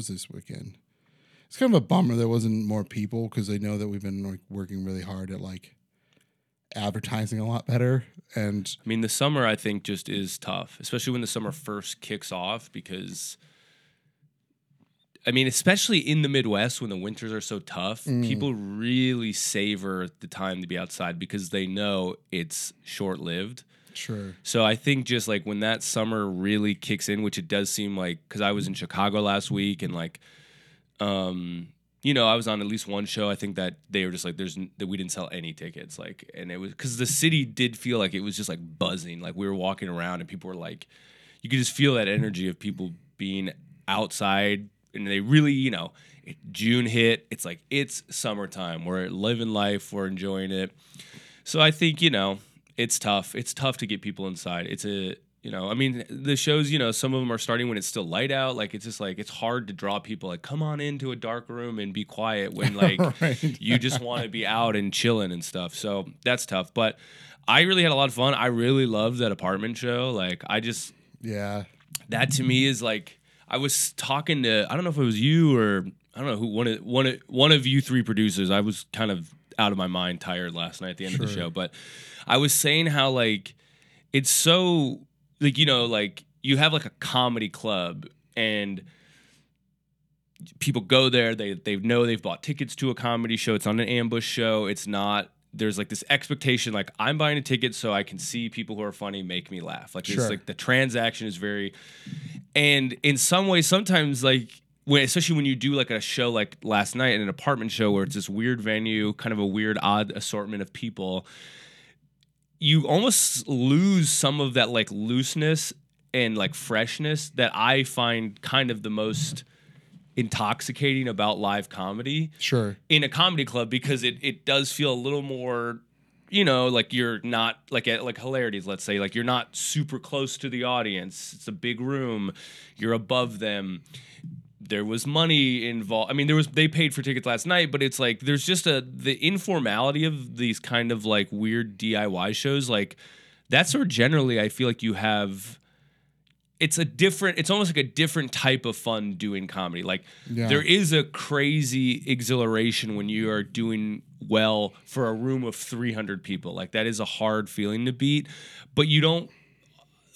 shows this weekend. It's kind of a bummer there wasn't more people because I know that we've been like working really hard at like advertising a lot better. And I mean, the summer I think just is tough, especially when the summer first kicks off because. I mean, especially in the Midwest when the winters are so tough, Mm. people really savor the time to be outside because they know it's short lived. Sure, So I think just like when that summer really kicks in, which it does seem like, because I was in Chicago last week and like, um, you know, I was on at least one show. I think that they were just like, there's that we didn't sell any tickets, like, and it was because the city did feel like it was just like buzzing, like we were walking around and people were like, you could just feel that energy of people being outside, and they really, you know, it, June hit. It's like it's summertime. We're living life. We're enjoying it. So I think you know it's tough. It's tough to get people inside. It's a you know I mean the shows you know some of them are starting when it's still light out. Like it's just like it's hard to draw people like come on into a dark room and be quiet when like Right. you just want to be out and chilling and stuff. So that's tough. But I really had a lot of fun. I really loved that apartment show. Like I just yeah, that to me is like I was talking to I don't know if it was you or I don't know who one of one of one of you three producers. I was kind of out of my mind, tired last night at the end of the show, but I was saying how like it's so like you know like you have like a comedy club and people go there they they know they've bought tickets to a comedy show. It's not an ambush show. It's not there's like this expectation like i'm buying a ticket so i can see people who are funny make me laugh. Like Sure. it's like the transaction is very and in some ways sometimes like when, especially when you do like a show like last night in an apartment show where it's this weird venue kind of a weird odd assortment of people you almost lose some of that like looseness and like freshness that i find kind of the most intoxicating about live comedy sure, in a comedy club because it it does feel a little more you know like you're not like at like hilarities let's say like you're not super close to the audience. It's a big room. You're above them there was money involved. I mean there was they paid for tickets last night but it's like there's just a the informality of these kind of like weird diy shows like that's where generally i feel like you have it's a different it's almost like a different type of fun doing comedy. Like Yeah. there is a crazy exhilaration when you are doing well for a room of 300 people. Like that is a hard feeling to beat but you don't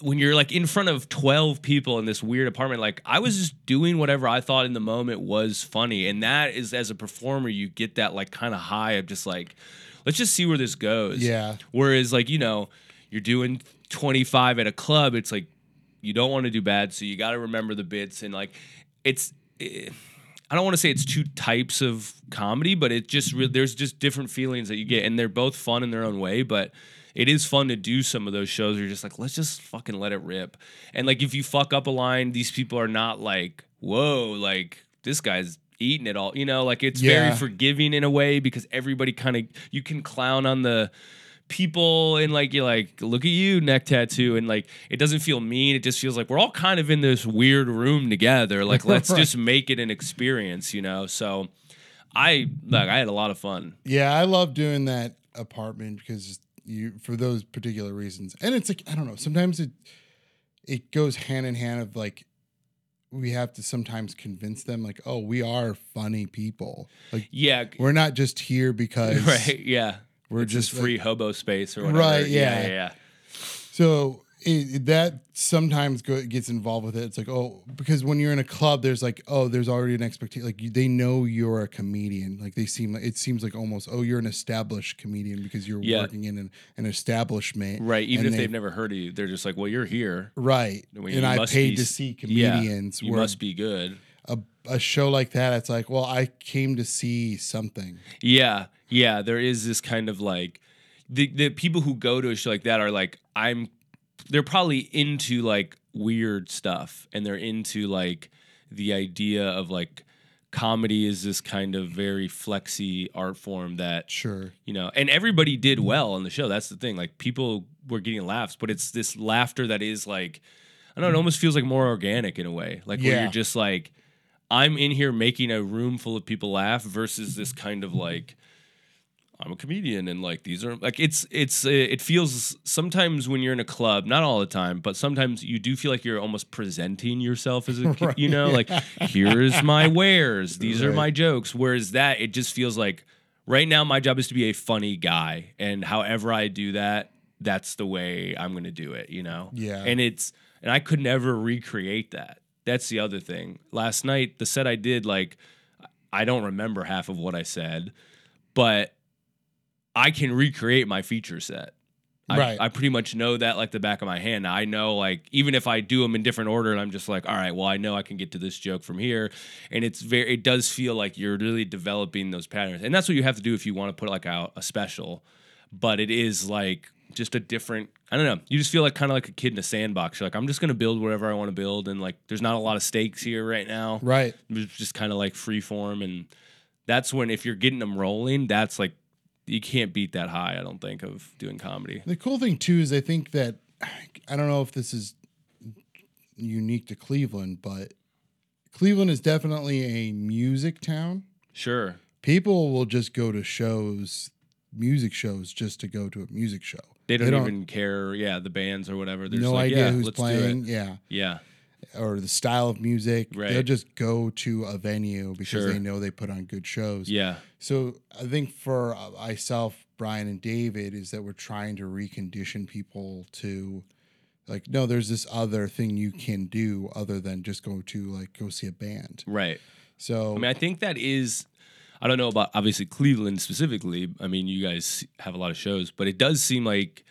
when you're like in front of 12 people in this weird apartment like i was just doing whatever i thought in the moment was funny and that is as a performer you get that like kind of high of just like let's just see where this goes Yeah. whereas like you know you're doing 25 at a club it's like you don't want to do bad so you got to remember the bits and like it's eh, i don't want to say it's two types of comedy but it just re- there's just different feelings that you get and they're both fun in their own way but it is fun to do some of those shows where you're just like let's just fucking let it rip and like if you fuck up a line these people are not like whoa like this guy's eating it all you know like it's Yeah. very forgiving in a way because everybody kind of you can clown on the people and like you're like look at you neck tattoo and like it doesn't feel mean it just feels like we're all kind of in this weird room together like let's Right. just make it an experience you know so i like i had a lot of fun yeah. I love doing that apartment because you for those particular reasons, and it's like I don't know. Sometimes it it goes hand in hand of like we have to sometimes convince them like, oh, we are funny people. Like yeah we're not just here because right yeah we're it's just free like- hobo space or whatever Right, yeah yeah. yeah, yeah. So it, that sometimes go, gets involved with it. It's like, oh, because when you're in a club, there's like, oh, there's already an expectation. Like you, they know you're a comedian. Like they seem like it seems like almost, oh, you're an established comedian because you're Yeah. working in an, an establishment. right even And if they- they've never heard of you they're just like well you're here Right. Well, and I paid be to see yeah, comedians. you where must be good a, a show like that, it's like, well, I came to see something. Yeah, yeah. There is this kind of like the the people who go to a show like that are like I'm. They're probably into like weird stuff, and they're into like the idea of like comedy is this kind of very flexy art form that Sure. you know and everybody did mm-hmm. well on the show that's the thing like people were getting laughs but it's this laughter that is like i don't know it mm-hmm. almost feels like more organic in a way like where you're just like i'm in here making a room full of people laugh versus this kind of like I'm a comedian and like these are like it's it's uh, it feels sometimes when you're in a club, not all the time, but sometimes you do feel like you're almost presenting yourself as a Right, you know like here's my wares, these are my jokes. Whereas that it just feels like right now my job is to be a funny guy and however I do that, that's the way I'm going to do it, you know. Yeah. And it's and I could never recreate that. That's the other thing. Last night the set I did like I don't remember half of what I said, but I can recreate my feature set. I, Right. I pretty much know that like the back of my hand. I know like even if I do them in different order and I'm just like, all right, well I know I can get to this joke from here, and it's very it does feel like you're really developing those patterns, and that's what you have to do if you want to put like out a special. But it is like just a different. I don't know. You just feel like kind of like a kid in a sandbox. You're like, I'm just gonna build whatever I want to build, and like there's not a lot of stakes here right now. Right. It's just kind of like free form and that's when if you're getting them rolling that's like you can't beat that high i don't think of doing comedy The cool thing too is I think that I don't know if this is unique to Cleveland, but Cleveland is definitely a music town. sure People will just go to shows, music shows, just to go to a music show. they don't, They don't- even care yeah the bands or whatever they're no like, idea yeah, who's let's playing, do it. yeah, yeah or the style of music. They'll just go to a venue because Sure. they know they put on good shows. yeah So I think for uh, myself, Brian and David, is that we're trying to recondition people to like, no, there's this other thing you can do other than just go to like go see a band. right So i mean i think that is i don't know about obviously cleveland specifically i mean you guys have a lot of shows but it does seem like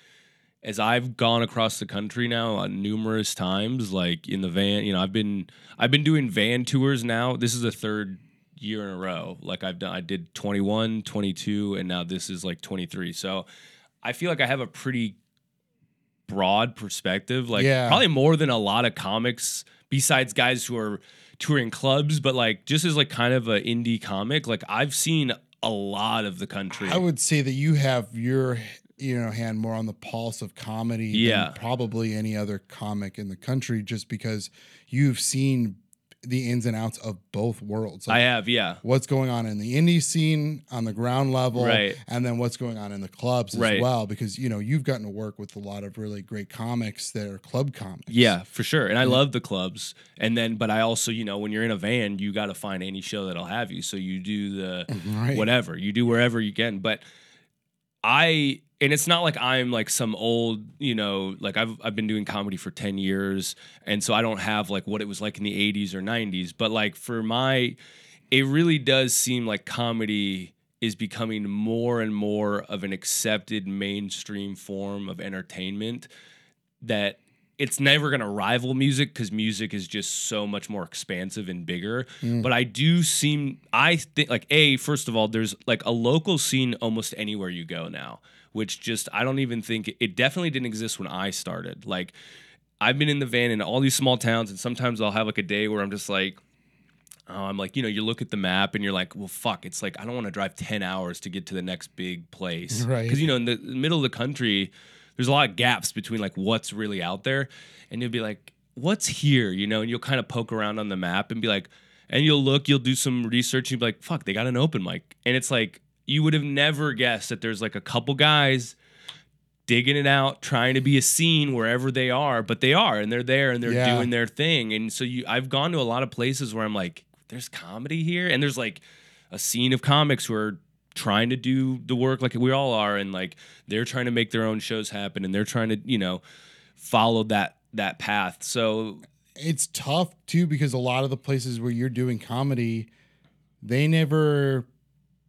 as I've gone across the country now uh, numerous times, like in the van, you know, I've been I've been doing van tours now. This is the third year in a row. Like I've done, I did 21, 22, and now this is like 23. So I feel like I have a pretty broad perspective, like Yeah. probably more than a lot of comics besides guys who are touring clubs, but like just as like kind of an indie comic, like I've seen a lot of the country. I would say that you have your you know hand more on the pulse of comedy Yeah. than probably any other comic in the country just because you've seen the ins and outs of both worlds. I have, yeah. what's going on in the indie scene on the ground level Right. and then what's going on in the clubs as Right. well because you know you've gotten to work with a lot of really great comics that are club comics Yeah, for sure. And I love the clubs. And then, but I also, you know, when you're in a van, you got to find any show that'll have you. So you do the right whatever, you do wherever you can. But I, and it's not like I'm like some old, you know, like I've, I've been doing comedy for 10 years. And so I don't have like what it was like in the 80s or 90s. But like for my, it really does seem like comedy is becoming more and more of an accepted mainstream form of entertainment that it's never going to rival music because music is just so much more expansive and bigger. Mm. But I do seem, I think, like, A, first of all, there's like a local scene almost anywhere you go now, which just, I don't even think it definitely didn't exist when I started. Like, I've been in the van in all these small towns, and sometimes I'll have like a day where I'm just like, Oh, I'm like, you know, you look at the map and you're like, well, fuck. It's like I don't want to drive ten hours to get to the next big place, Right. Because you know, in the middle of the country, there's a lot of gaps between like what's really out there, and you'll be like, what's here, you know? And you'll kind of poke around on the map and be like, and you'll look, you'll do some research, and you'll be like, fuck, they got an open mic, and it's like you would have never guessed that there's like a couple guys digging it out, trying to be a scene wherever they are, but they are, and they're there and they're Yeah. doing their thing. And so you, I've gone to a lot of places where I'm like, there's comedy here, and there's like a scene of comics who are trying to do the work like we all are, and like they're trying to make their own shows happen, and they're trying to, you know, follow that that path. So it's tough too because a lot of the places where you're doing comedy they never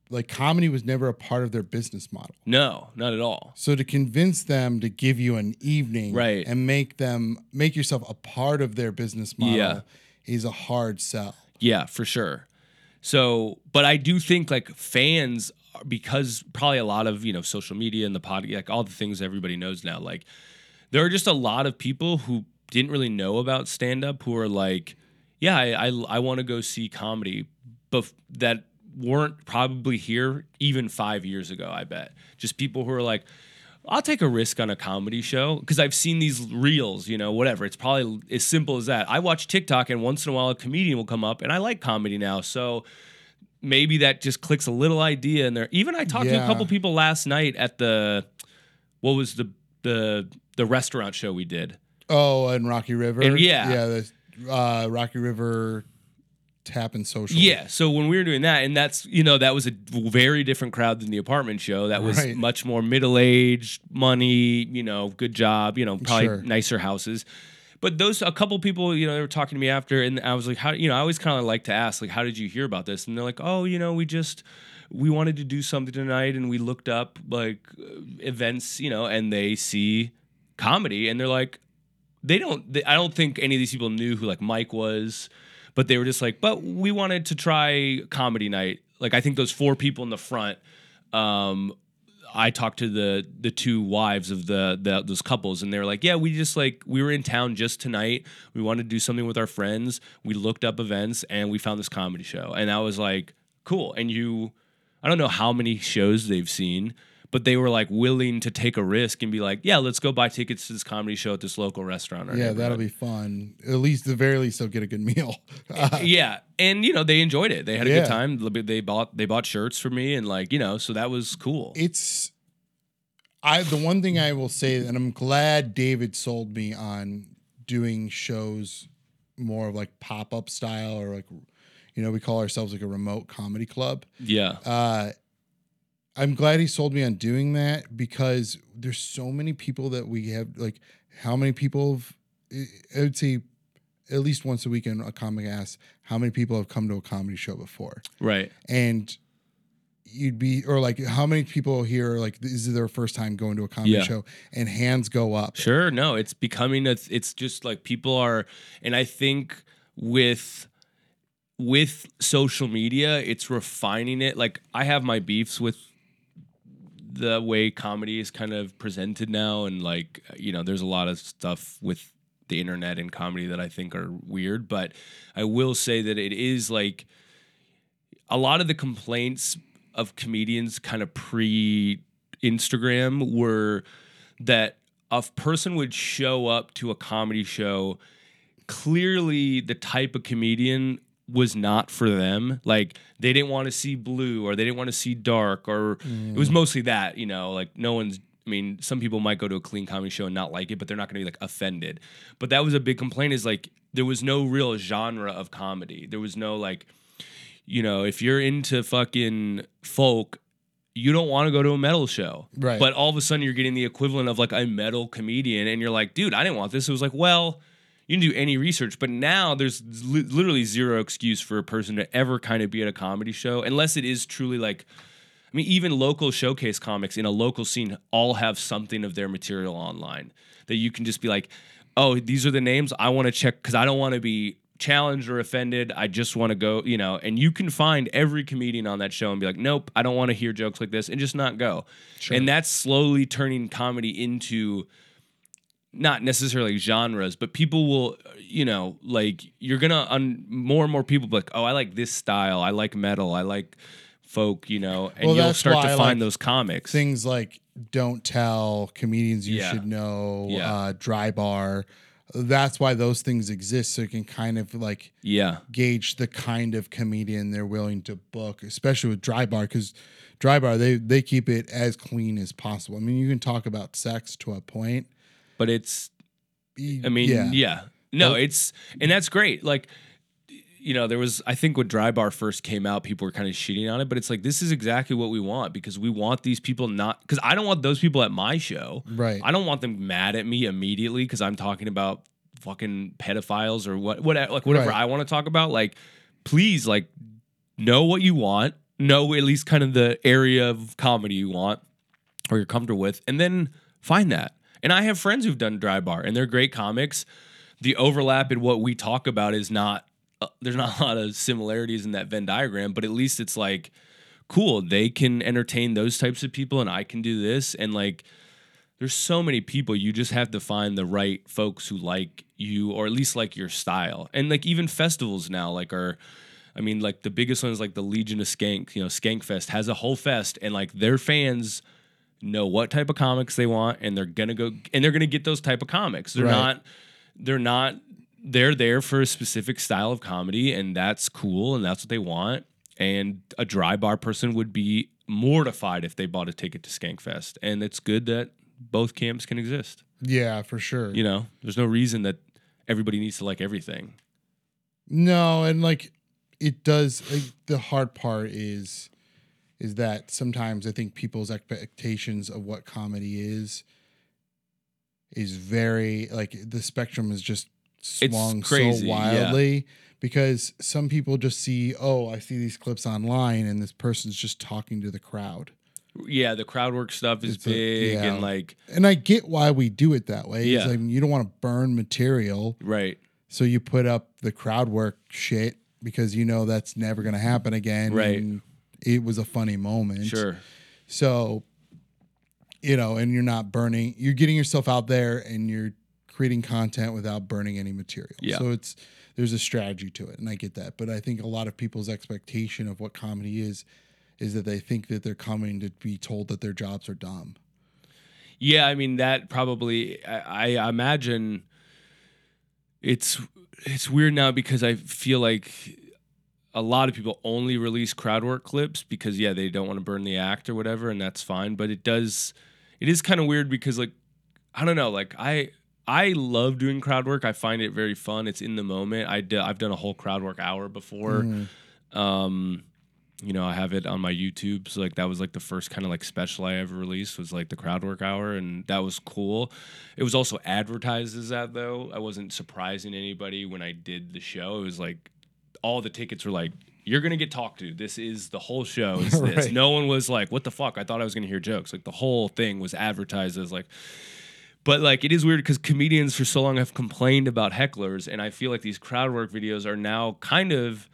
like comedy was never a part of their business model no, not at all. so to convince them to give you an evening Right. and make them make yourself a part of their business model Yeah. is a hard sell Yeah, for sure. So, but I do think like fans, because probably a lot of you know social media and the pod, like all the things everybody knows now, like there are just a lot of people who didn't really know about stand up who are like, yeah, I I, I want to go see comedy, but that weren't probably here even five years ago. I bet just people who are like. I'll take a risk on a comedy show because I've seen these reels, you know, whatever. It's probably as simple as that. I watch TikTok and once in a while a comedian will come up and I like comedy now. So maybe that just clicks a little idea in there. Even I talked to a couple people last night at the what was the the the restaurant show we did. Oh, and Rocky River. And yeah. yeah, the uh, Rocky River Tap and Social. Yeah, so when we were doing that, and that's you know that was a very different crowd than the apartment show. That was Right. much more middle aged, money, you know, good job, you know, probably Sure. nicer houses. But those a couple people, you know, they were talking to me after, and I was like, how you know, I always kind of like to ask, like, how did you hear about this? And they're like, oh, you know, we just we wanted to do something tonight, and we looked up like uh, events, you know, and they see comedy, and they're like, they don't they, i don't think any of these people knew who like mike was but they were just like but we wanted to try comedy night. Like i think those four people in the front um i talked to the the two wives of the, the those couples and they were like yeah we just like we were in town just tonight. We wanted to do something with our friends. We looked up events and we found this comedy show. And i was like cool. And you i don't know how many shows they've seen but they were like willing to take a risk and be like, yeah, let's go buy tickets to this comedy show at this local restaurant. or Yeah, that'll be fun. At least, the very least, they'll get a good meal. Yeah, and you know they enjoyed it. They had a Yeah. good time. They bought they bought shirts for me and like you know, so that was cool. it's I the one thing I will say, and I'm glad David sold me on doing shows more of like pop up style or like you know we call ourselves like a remote comedy club. yeah, Uh, I'm glad he sold me on doing that because there's so many people that we have like how many people have eh, I would say at least once a week in a comic ass how many people have come to a comedy show before right. and you'd be or like how many people here are like this is their first time going to a comedy Yeah. show and hands go up Sure, no, it's becoming a. It's just like people are, and I think with with social media, it's refining it. Like I have my beefs with the way comedy is kind of presented now, and like you know, there's a lot of stuff with the internet and comedy that I think are weird. But I will say that it is like a lot of the complaints of comedians kind of pre Instagram were that a person would show up to a comedy show clearly the type of comedian was not for them like they didn't want to see blue or they didn't want to see dark or it was mm. mostly that you know like no one's I mean, some people might go to a clean comedy show and not like it, but they're not going to be like offended. But that was a big complaint is like there was no real genre of comedy. There was no like, you know, if you're into fucking folk, you don't want to go to a metal show. Right. But all of a sudden you're getting the equivalent of like a metal comedian and you're like, dude, I didn't want this. It was like, well, you can do any research, but now there's li- literally zero excuse for a person to ever kind of be at a comedy show unless it is truly like I mean, even local showcase comics in a local scene all have something of their material online that you can just be like, oh, these are the names I want to check because I don't want to be challenged or offended. I just want to go, you know, and you can find every comedian on that show and be like, nope, I don't want to hear jokes like this and just not go. And that's slowly turning comedy into not necessarily genres, but people will, you know, like you're gonna un- more and more people be like, oh, I like this style, I like metal, I like folk, you know, and Well, you'll start to I find like those comics. things like don't tell comedians you Yeah. should know Yeah. uh, dry bar that's why those things exist so you can kind of like yeah, gauge the kind of comedian they're willing to book, especially with Dry Bar, because Dry Bar they they keep it as clean as possible. I mean, you can talk about sex to a point. But it's I mean, yeah. yeah, No, Well- it's and that's great. Like you know, there was I think when Dry Bar first came out, people were kind of shitting on it, but it's like this is exactly what we want because we want these people not because I don't want those people at my show. right. I don't want them mad at me immediately because I'm talking about fucking pedophiles or what, what like whatever Right. I want to talk about. Like, please, like, know what you want, know at least kind of the area of comedy you want or you're comfortable with, and then find that. And I have friends who've done dry bar, and they're great comics. The overlap in what we talk about is not. Uh, there's not a lot of similarities in that Venn diagram, but at least it's like cool. They can entertain those types of people, and I can do this, and like there's so many people you just have to find the right folks who like you or at least like your style and like even festivals now like are i mean like the biggest one is like the legion of skank you know skank fest has a whole fest and like their fans know what type of comics they want and they're gonna go and they're gonna get those type of comics they're Right. not they're not they're there for a specific style of comedy and that's cool and that's what they want and a dry bar person would be mortified if they bought a ticket to Skankfest. And it's good that both camps can exist. Yeah, for sure. You know, there's no reason that everybody needs to like everything. No, and like it does. Like, the hard part is is that sometimes I think people's expectations of what comedy is is very like the spectrum is just swung crazy, so yeah. wildly because some people just see oh I see these clips online and this person's just talking to the crowd. Yeah, the crowd work stuff is It's a- big yeah. and like And I get why we do it that way. Yeah. like you don't want to burn material, right, so you put up the crowd work shit because you know that's never going to happen again. Right. and it was a funny moment. sure. So, you know, and you're not burning, you're getting yourself out there and you're creating content without burning any material. Yeah. So it's, there's a strategy to it. And I get that. But I think a lot of people's expectation of what comedy is, is that they think that they're coming to be told that their jobs are dumb. Yeah, I mean that probably. I, I imagine it's it's weird now because I feel like a lot of people only release crowd work clips because yeah they don't want to burn the act or whatever, and that's fine. But it does it is kind of weird because like I don't know like I. I love doing crowd work. I find it very fun. It's in the moment. I d- I've done a whole crowd work hour before. Mhm. Um, you know, I have it on my YouTube. So like that was like the first kind of like special I ever released was like the crowd work hour, and that was cool. It was also advertised as that though. I wasn't surprising anybody when I did the show. It was like all the tickets were like, "You're gonna get talked to. This is the whole show. Is this?" Right. No one was like, "What the fuck?" I thought I was gonna hear jokes. Like the whole thing was advertised as like. But like it is weird because comedians for so long have complained about hecklers, and I feel like these crowd work videos are now kind of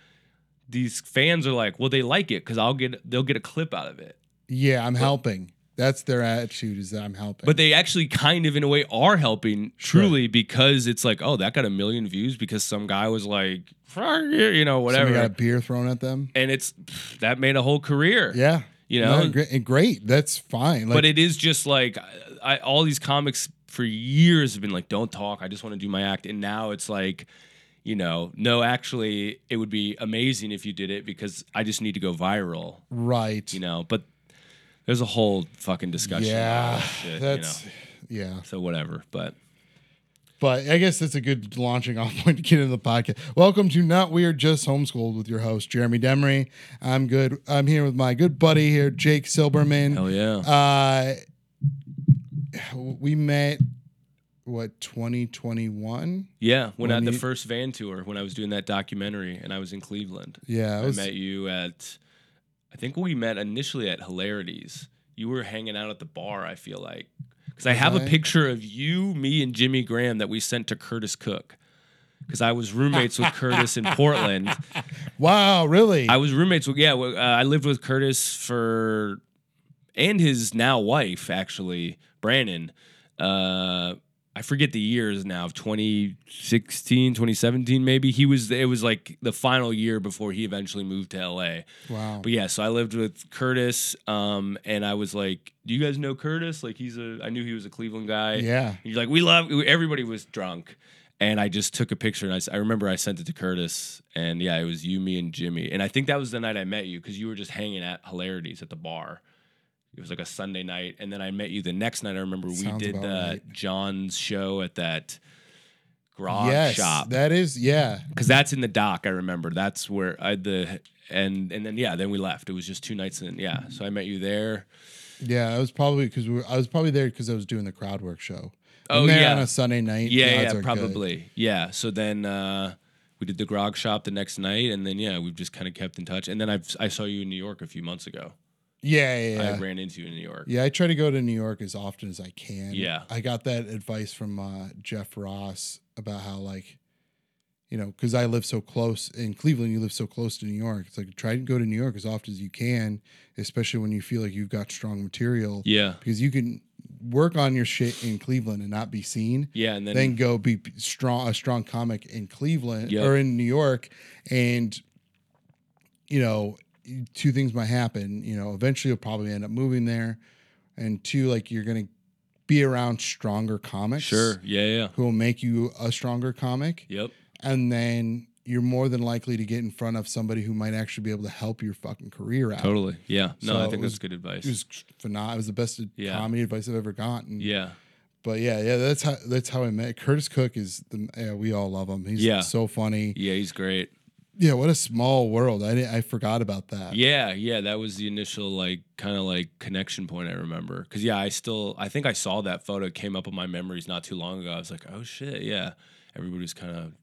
these fans are like, well, they like it because I'll get they'll get a clip out of it. Yeah, I'm helping. That's their attitude is that I'm helping. But they actually kind of in a way are helping truly because it's like, oh, that got a million views because some guy was like, you," know, whatever. Somebody got a beer thrown at them. and it's that made a whole career. Yeah. You know? No, great, great. That's fine. Like, but it is just like I, all these comics for years have been like, don't talk. I just want to do my act. And now it's like, you know, no, actually, it would be amazing if you did it because I just need to go viral. right. You know, but there's a whole fucking discussion. yeah. that shit, you that's know. yeah. so whatever. But But I guess that's a good launching off point to get into the podcast. Welcome to Not Weird, Just Homeschooled with your host, Gheramy Demery. I'm good. I'm here with my good buddy here, Jake Silberman. hell yeah, Uh, we met, what, 2021? yeah. When, when I had the first van tour, when I was doing that documentary, and I was in Cleveland. Yeah. I I was, met you at, I think we met initially at Hilarities. You were hanging out at the bar, I feel like. Because I have a picture of you, me, and Jimmy Graham that we sent to Curtis Cook. Because I was roommates with Curtis in Portland. wow, really? I was roommates with, yeah, uh, I lived with Curtis for, and his now wife, actually, Brandon. Uh, I forget the years now, 2016, 2017, maybe. He was, it was like the final year before he eventually moved to LA. wow. But yeah, so I lived with Curtis, um, and I was like, "Do you guys know Curtis? Like, he's a. I knew he was a Cleveland guy. Yeah. And you're like, we love. Everybody was drunk, and I just took a picture, and I, I remember I sent it to Curtis, and yeah, it was you, me, and Jimmy, and I think that was the night I met you because you were just hanging at Hilarities at the bar. It was like a Sunday night, and then I met you the next night. I remember we Sounds did uh, right. John's show at that grog yes. shop That is, yeah. because that's in the dock. I remember that's where I the and and then yeah, then we left. It was just two nights and Yeah, so I met you there. Yeah. I was probably because we I was probably there because I was doing the crowd work show. Oh, yeah. on a Sunday night. Yeah, yeah, are good. probably. Yeah. So then uh, we did the grog shop the next night, and then yeah, we've just kind of kept in touch. And then I've, I saw you in New York a few months ago. Yeah, yeah, yeah. I ran into you in New York. Yeah, I try to go to New York as often as I can. Yeah. I got that advice from uh, Jeff Ross about how like, you know, because I live so close in Cleveland, you live so close to New York. It's like try to go to New York as often as you can, especially when you feel like you've got strong material, Yeah. because you can work on your shit in Cleveland and not be seen. Yeah, and then, Then go be strong, a strong comic in Cleveland Yep. or in New York, and you know, two things might happen. You know, eventually you'll probably end up moving there, and two, like you're gonna be around stronger comics, sure. Yeah, yeah. who will make you a stronger comic, Yep. and then you're more than likely to get in front of somebody who might actually be able to help your fucking career out. Totally. Yeah. No, So I think was- that's good advice. It was phenomenal. It was the best Yeah. comedy advice I've ever gotten. yeah. But yeah, yeah, that's how that's how I met Curtis Cook. Is the yeah, we all love him. He's Yeah. so funny. Yeah, he's great. Yeah, what a small world. I I forgot about that. Yeah, yeah, that was the initial like kind of like connection point I remember. Cuz yeah, I still I think I saw that photo it came up in my memories not too long ago. I was like, "Oh shit, yeah." Everybody was kind of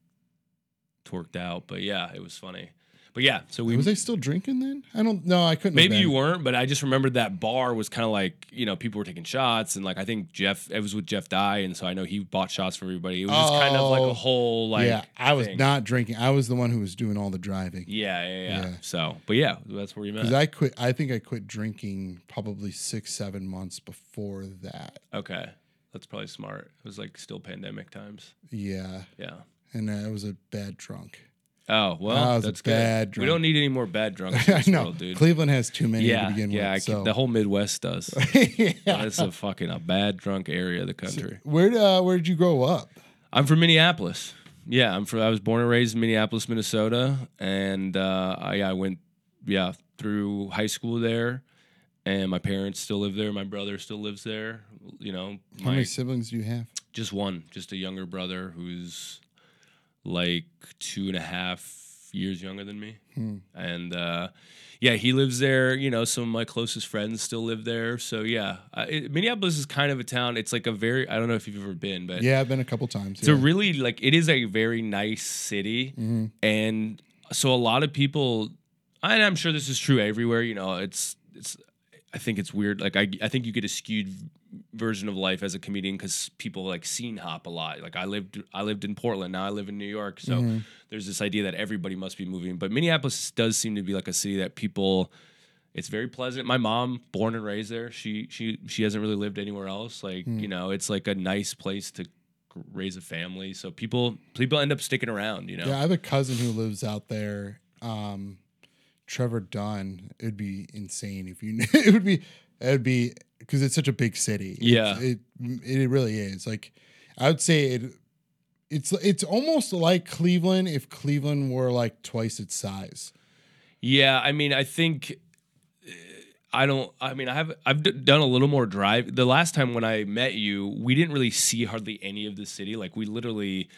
torqued out, but yeah, it was funny. But yeah, so we was I still drinking then? I don't. know. I couldn't. maybe you weren't, but I just remembered that bar was kind of like, you know, people were taking shots and like I think Jeff it was with Jeff Dye and so I know he bought shots for everybody. It was just kind of like Oh. a whole like yeah, I was thing. not drinking. I was the one who was doing all the driving. Yeah, yeah, yeah, Yeah. So, but yeah, that's where you met. Because I quit. I think I quit drinking probably six, seven months before that. Okay. That's probably smart. It was like still pandemic times. Yeah, Yeah. and I was a bad drunk. Oh, well, I was a that's bad good. We don't need any more bad drunks I know. world, dude. Cleveland has too many yeah, to begin yeah. With. can- So the whole Midwest does. yeah. It's a fucking a bad drunk area of the country. Where uh, where did you grow up? I'm from Minneapolis. Yeah, I'm from. I was born and raised in Minneapolis, Minnesota, and uh, I, I went, yeah, through high school there, and my parents still live there. My brother still lives there. You know, How many siblings do you have? just one, just a younger brother who's like two and a half years younger than me. Hmm. And uh, yeah, he lives there. You know, some of my closest friends still live there. So yeah, uh, it, Minneapolis is kind of a town. It's like a very, I don't know if you've ever been, but Yeah, I've been a couple times. it's a yeah. really like, it is a very nice city. Mhm. And so a lot of people, and I'm sure this is true everywhere, you know, it's, it's, I think it's weird. Like I, I think you get a skewed version of life as a comedian because people like scene hop a lot. Like I lived, I lived in Portland. Now I live in New York. So Mhm. there's this idea that everybody must be moving. But Minneapolis does seem to be like a city that people. It's very pleasant. My mom, born and raised there, she she she hasn't really lived anywhere else. Like Hmm. you know, it's like a nice place to raise a family. So people people end up sticking around. You know. Yeah, I have a cousin who lives out there. Um, Trevor Dunn. It'd be insane if you knew. It would be. It would be because it's such a big city. Yeah. it it really is. Like I would say it. It's it's almost like Cleveland if Cleveland were like twice its size. Yeah, I mean, I think uh, I don't. I mean, I have I've d- done a little more drive. The last time when I met you, we didn't really see hardly any of the city. Like we literally.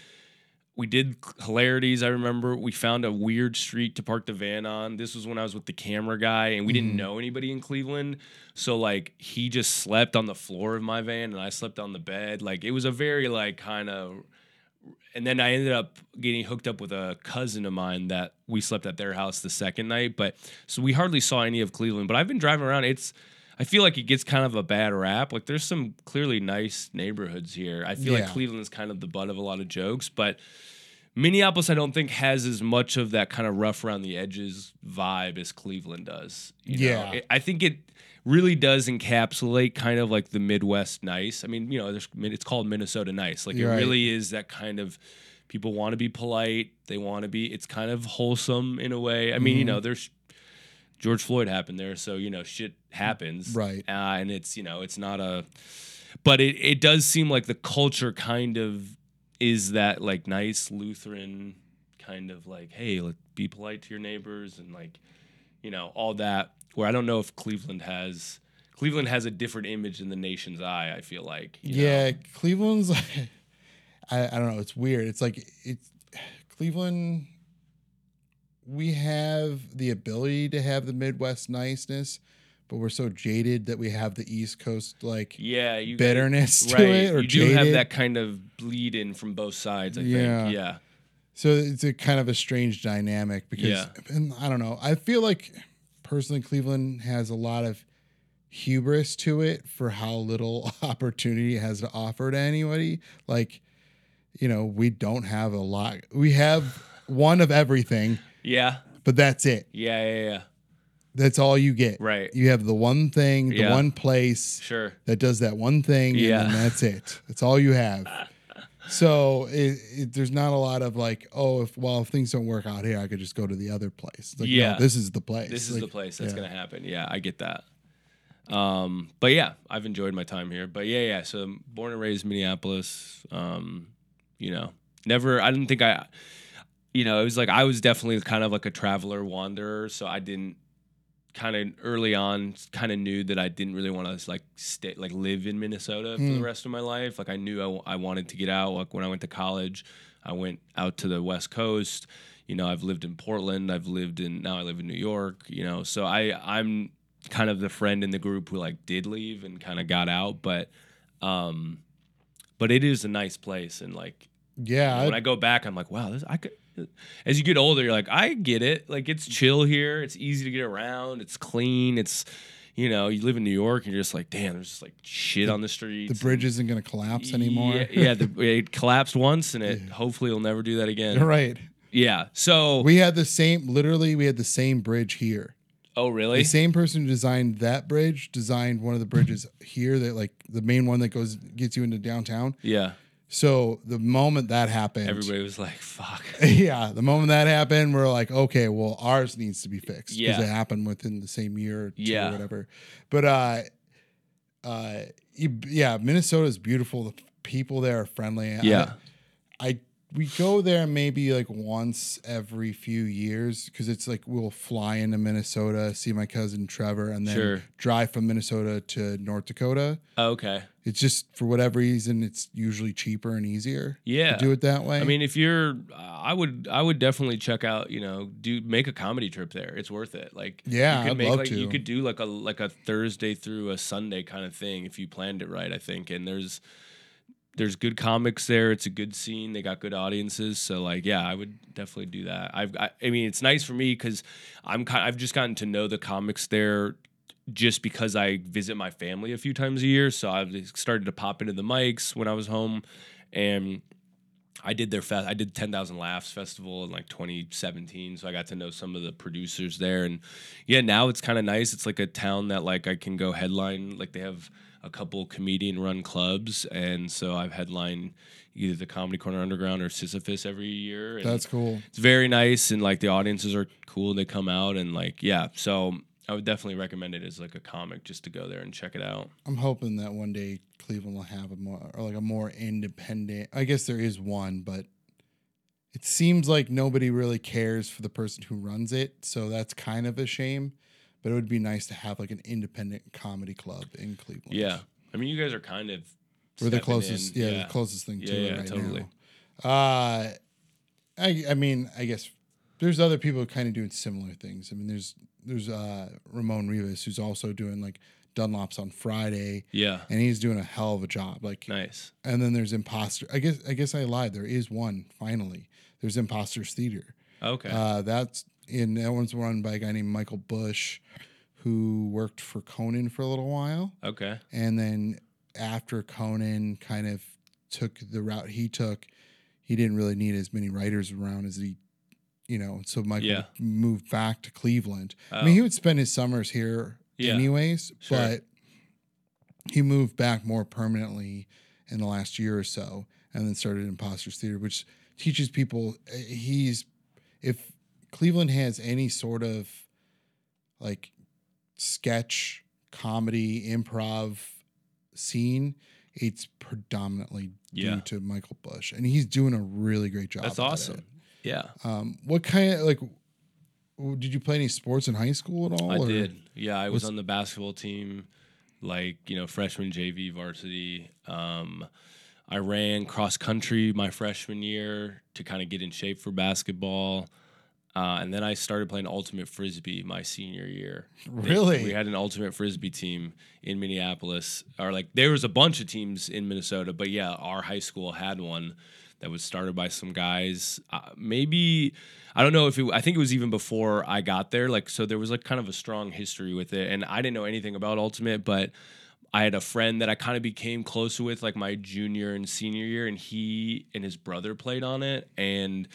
We did hilarities. I remember we found a weird street to park the van on. This was when I was with the camera guy, and we didn't Mhm. know anybody in Cleveland. So like he just slept on the floor of my van, and I slept on the bed. Like it was a very like kind of and then I ended up getting hooked up with a cousin of mine that we slept at their house the second night. But so we hardly saw any of Cleveland. But I've been driving around. It's I feel like it gets kind of a bad rap. Like there's some clearly nice neighborhoods here. I feel like Yeah. Cleveland's kind of the butt of a lot of jokes, but Minneapolis I don't think has as much of that kind of rough around the edges vibe as Cleveland does. you know? Yeah. It- I think it really does encapsulate kind of like the Midwest nice. I mean, you know, there's it's called Minnesota nice. Like You're it right. really is that kind of people want to be polite. They want to be. It's kind of wholesome in a way. I mean, you Mhm. know, there's George Floyd happened there, so you know, shit happens, Right. Uh, and it's you know, it's not a. But it it does seem like the culture kind of is that like nice Lutheran kind of like, hey, let be polite to your neighbors and like, you know, all that. Where I don't know if Cleveland has. Cleveland has a different image in the nation's eye. I feel like. you know? Yeah, Cleveland's like I, I don't know, it's weird. It's like it's Cleveland we have the ability to have the Midwest niceness, but we're so jaded that we have the East Coast like Yeah, you bitterness to right. it or you do have that kind of bleed in from both sides. I Yeah. think. Yeah. So it's a kind of a strange dynamic because Yeah. and I don't know. I feel like personally Cleveland has a lot of hubris to it for how little opportunity it has to offer to anybody. Like, you know, we don't have a lot. We have one of everything, Yeah. but that's it. Yeah. Yeah. Yeah. That's all you get. Right. You have the one thing, the Yeah. one place Sure. that does that one thing, Yeah. and then that's it. That's all you have. So it, it, there's not a lot of like, oh, if well, if things don't work out here, I could just go to the other place. It's like, no, Yeah. this is the place. This is Like, the place that's yeah. gonna happen. Yeah, I get that. Um, but yeah, I've enjoyed my time here. But yeah, yeah. So born and raised Minneapolis. Um, you know, never. I didn't think I. you know, it was like I was definitely kind of like a traveler wanderer, so I didn't kind of early on kind of knew that I didn't really want to like stay like live in Minnesota for the Mm. rest of my life. Like I knew I, w- I wanted to get out. Like when I went to college, I went out to the West Coast. You know, I've lived in Portland. I've lived in now I live in New York. You know, so I I'm kind of the friend in the group who like did leave and kind of got out, but um, but it is a nice place and like Yeah, when I- I go back, I'm like, wow, this, I could. As you get older, you're like, I get it. Like it's chill here. It's easy to get around. It's clean. It's, you know, you live in New York, and you're just like, damn, there's just like shit on the streets. the bridge isn't going to collapse anymore. Yeah, yeah the, it collapsed once, and it hopefully will never do that again. You're right. Yeah. So, We had the same. Literally, we had the same bridge here. oh really? The same person who designed that bridge designed one of the bridges here that like the main one that goes gets you into downtown. Yeah. So the moment that happened, Everybody was like, fuck. yeah, the moment that happened, we're like, okay, well, ours needs to be fixed because Yeah. it happened within the same year or two Yeah. or whatever. But uh, uh, yeah, Minnesota is beautiful. The people there are friendly. I- Yeah. I we go there maybe like once every few years because it's like we'll fly into Minnesota, see my cousin Trevor, and then Sure. drive from Minnesota to North Dakota. Oh, okay. It's just for whatever reason, it's usually cheaper and easier Yeah. to do it that way. I mean, if you're, uh, I would, I would definitely check out. You know, do make a comedy trip there. It's worth it. Like, Yeah, you could I'd make love like to. you could do like a like a Thursday through a Sunday kind of thing if you planned it right. I think, and there's there's good comics there. It's a good scene. They got good audiences. So like, yeah, I would definitely do that. I've, I, I mean, it's nice for me because I'm kind, I've just gotten to know the comics there just because I visit my family a few times a year. So I've started to pop into the mics when I was home, and I did their fest. I did Ten Thousand Laughs festival in like 2017. So I got to know some of the producers there, and yeah, now it's kind of nice. It's like a town that like I can go headline. Like they have a couple comedian run clubs, and so I've headlined either the Comedy Corner Underground or Sisyphus every year. And that's cool. it's very nice and like the audiences are cool they come out and like yeah so i would definitely recommend it as like a comic just to go there and check it out I'm hoping that one day Cleveland will have a more or like a more independent. I guess there is one, but it seems like nobody really cares for the person who runs it, so that's kind of a shame. But it would be nice to have like an independent comedy club in Cleveland. yeah i mean you guys are kind of we're the closest. in. Yeah, the closest thing to Yeah, it yeah, right totally. now. Uh, I I mean, I guess there's other people kind of doing similar things. I mean, there's there's uh Ramon Rivas who's also doing like Dunlop's on Friday, yeah and he's doing a hell of a job. Like nice and then there's imposter. I guess I guess I lied. There is one finally. There's Imposters Theater. okay Uh, that's in that one's run by a guy named Michael Bush, who worked for Conan for a little while, okay and then after Conan kind of took the route he took, he didn't really need as many writers around as he, you know. So Michael Yeah. moved back to Cleveland. I Oh. mean, he would spend his summers here Yeah. anyways, Sure. but he moved back more permanently in the last year or so, and then started Imposters Theater, which teaches people. uh, He's if Cleveland has any sort of like sketch, comedy, improv scene, it's predominantly Yeah. due to Michael Bush, and he's doing a really great job. that's at it. awesome yeah Um, what kind of like? Did you play any sports in high school at all? i or- did yeah i was What's- on the basketball team like you know freshman jv varsity um i ran cross country my freshman year to kind of get in shape for basketball uh, and then I started playing ultimate frisbee my senior year. They- Really? we had an ultimate frisbee team in Minneapolis, or like there was a bunch of teams in Minnesota, but yeah, our high school had one that was started by some guys. Uh, maybe I don't know if it. I think it was even before I got there. Like so, there was like kind of a strong history with it, and I didn't know anything about ultimate, but. I had a friend that I kind of became close with like my junior and senior year, and he and his brother played on it. And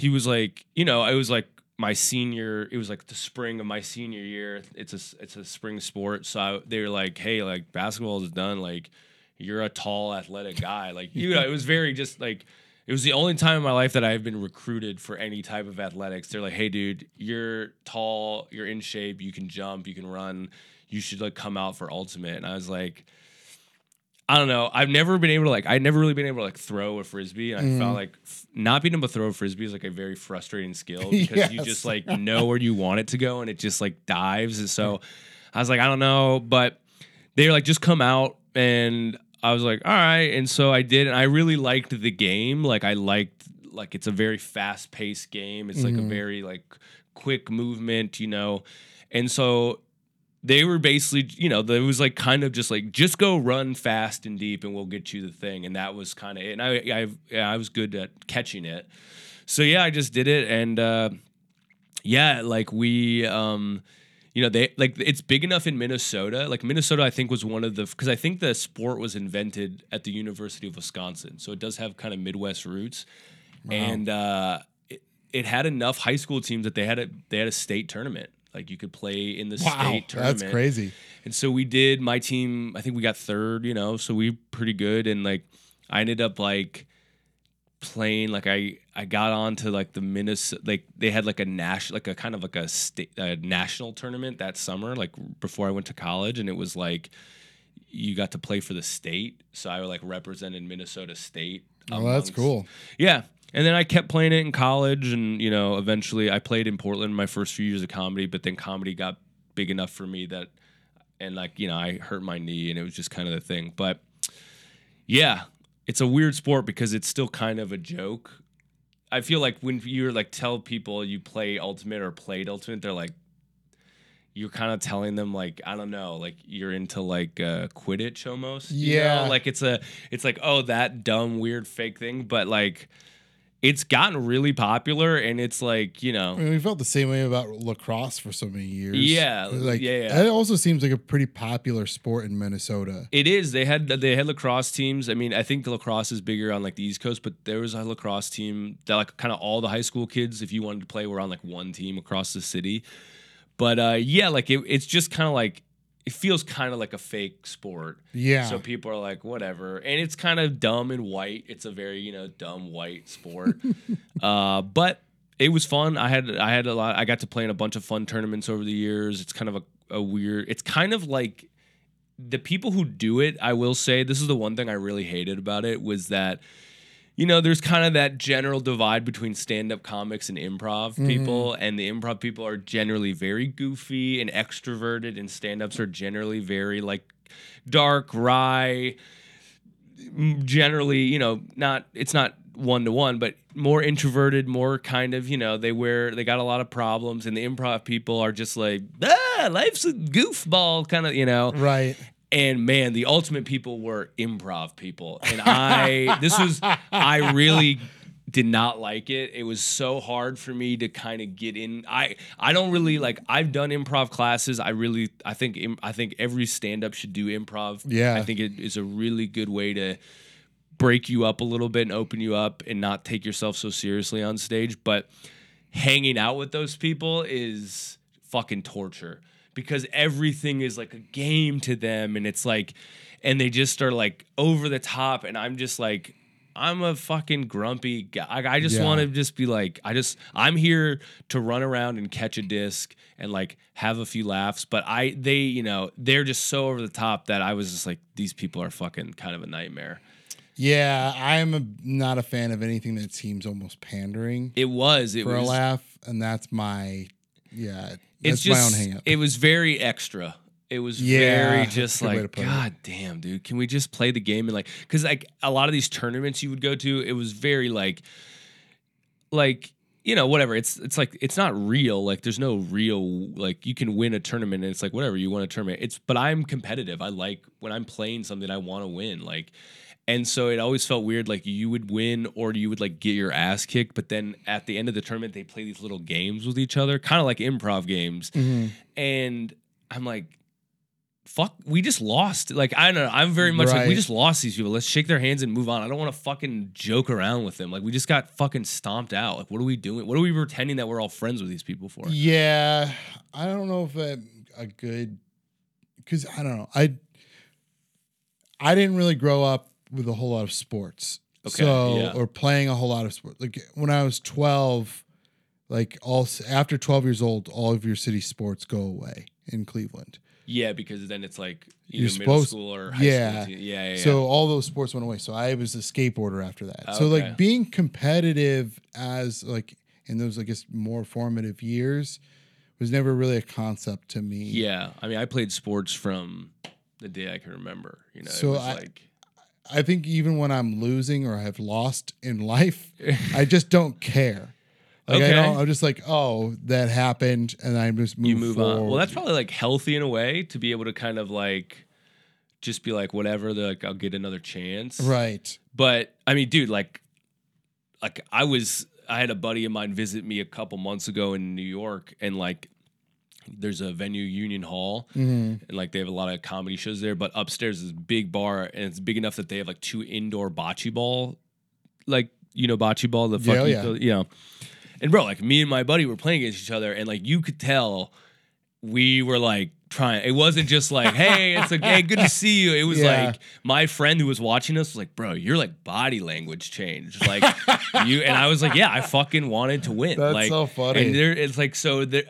he was like, you know, I was like my senior. It was like the spring of my senior year. It's a it's a spring sport, so I, they were like, hey, like basketball is done. Like you're a tall, athletic guy. Like you know, it was very just like. It was the only time in my life that I've been recruited for any type of athletics. They're like, "Hey, dude, you're tall, you're in shape, you can jump, you can run. You should like come out for ultimate." And I was like, I don't know. I've never been able to like. I've never really been able to like throw a frisbee. And I Mhm. felt like f- not being able to throw a frisbee is like a very frustrating skill because you just like know where you want it to go and it just like dives. And so I was like, I don't know, but they were like, just come out, and I was like, all right. And so I did, and I really liked the game. Like I liked like it's a very fast paced game. It's like a Mhm. very like quick movement, you know, and so they were basically, you know, it was like kind of just like just go run fast and deep, and we'll get you the thing, and that was kind of it. And I, I, yeah, I was good at catching it, so yeah, I just did it, and uh, yeah, like we, um, you know, they like it's big enough in Minnesota. Like Minnesota, I think was one of the because I think the sport was invented at the University of Wisconsin, so it does have kind of Midwest roots, and uh, it, it had enough high school teams that they had a they had a state tournament. Like you could play in the Wow, state tournament. that's crazy. And so we did. My team, I think we got third. You know, so we pretty good. And like, I ended up like playing. Like I, I got on to like the Minnesota. Like they had like a national, like a kind of like a state, a national tournament that summer. Like before I went to college, and it was like you got to play for the state. So I like represented Minnesota State. Oh, that's cool. yeah. And then I kept playing it in college, and you know, eventually I played in Portland my first few years of comedy, but then comedy got big enough for me that, and like you know, I hurt my knee, and it was just kind of the thing. But yeah, it's a weird sport because it's still kind of a joke. I feel like when you're like tell people you play ultimate or played ultimate, they're like, you're kind of telling them like I don't know, like you're into like uh, Quidditch almost. you know? Yeah. like it's a, it's like oh that dumb weird fake thing, but like it's gotten really popular and it's like you know I mean, we felt the same way about lacrosse for so many years. Yeah, like yeah, yeah. It also seems like a pretty popular sport in Minnesota. It is. They had they had lacrosse teams. I mean, I think the lacrosse is bigger on like the East Coast, but there was a lacrosse team that like kind of all the high school kids, if you wanted to play, were on like one team across the city. But uh, yeah, like it, it's just kind of like it feels kind of like a fake sport. Yeah. So people are like, whatever, and it's kind of dumb and white. It's a very you know dumb white sport, uh, but it was fun. I had I had a lot. I got to play in a bunch of fun tournaments over the years. It's kind of a, a weird. It's kind of like the people who do it. I will say this is the one thing I really hated about it was that. You know, there's kind of that general divide between stand-up comics and improv people, and the improv people are generally very goofy and extroverted, and stand-ups are generally very like dark, wry, generally, you know, not it's not one to one, but more introverted, more kind of, you know, they wear they got a lot of problems, and the improv people are just like, ah, life's a goofball, kind of, you know. right. And man, the ultimate people were improv people, and I this was I really did not like it. It was so hard for me to kind of get in. I I don't really like. I've done improv classes. I really I think I think every stand up should do improv. Yeah. I think it is a really good way to break you up a little bit and open you up and not take yourself so seriously on stage. But hanging out with those people is fucking torture because everything is like a game to them and it's like and they just are like over the top and I'm just like I'm a fucking grumpy guy. I I just Yeah. want to just be like I just I'm here to run around and catch a disc and like have a few laughs but I they you know they're just so over the top that I was just like these people are fucking kind of a nightmare. Yeah, I'm a, not a fan of anything that seems almost pandering It was it for was a laugh, and that's my yeah. It's just my own hang up. it was very extra it was Yeah, very just good way to like put it. god damn dude can we just play the game and like because like a lot of these tournaments you would go to it was very like like you know whatever it's it's like it's not real like there's no real like you can win a tournament and it's like whatever you want a tournament it's but i'm competitive i like when i'm playing something i want to win like and so it always felt weird like you would win or you would like get your ass kicked but then at the end of the tournament they play these little games with each other kind of like improv games. Mhm. and i'm like fuck we just lost. Like i don't know i'm very much like we just lost these people. Let's shake their hands and move on. I don't want to fucking joke around with them. Like we just got fucking stomped out. Like what are we doing? What are we pretending that we're all friends with these people for? Yeah, I don't know if that a good because I don't know. I I didn't really grow up with a whole lot of sports. Okay, So yeah. or playing a whole lot of sports. Like when I was 12, like all after 12 years old, all of your city sports go away. in Cleveland. Yeah, because then it's like You're middle supposed- school or high yeah. school. Yeah, yeah, yeah. So all those sports went away. So I was a skateboarder after that. So like being competitive as like in those I guess more formative years was never really a concept to me. yeah, I mean, I played sports from the day I can remember. You know, So it was I- like I think even when I'm losing or I have lost in life, I just don't care. Like Okay. I I'm just like, oh, that happened, and I just move you move on. Well, that's probably like healthy in a way to be able to kind of like just be like whatever. The, like I'll get another chance. right. But I mean, dude, like, like I was, I had a buddy of mine visit me a couple months ago in New York, and like, there's a venue, Union Hall, Mhm. and like they have a lot of comedy shows there. But upstairs is a big bar, and it's big enough that they have like two indoor bocce ball, like you know bocce ball, the Yeah, fucking, yeah. you know. And bro, like me and my buddy were playing against each other, and like you could tell we were like trying. It wasn't just like, hey, it's like, hey, good to see you. It was Yeah. like my friend who was watching us was like, bro, you're like body language changed. Like you and I was like, yeah, I fucking wanted to win. That's like, so funny. And there, it's like so there.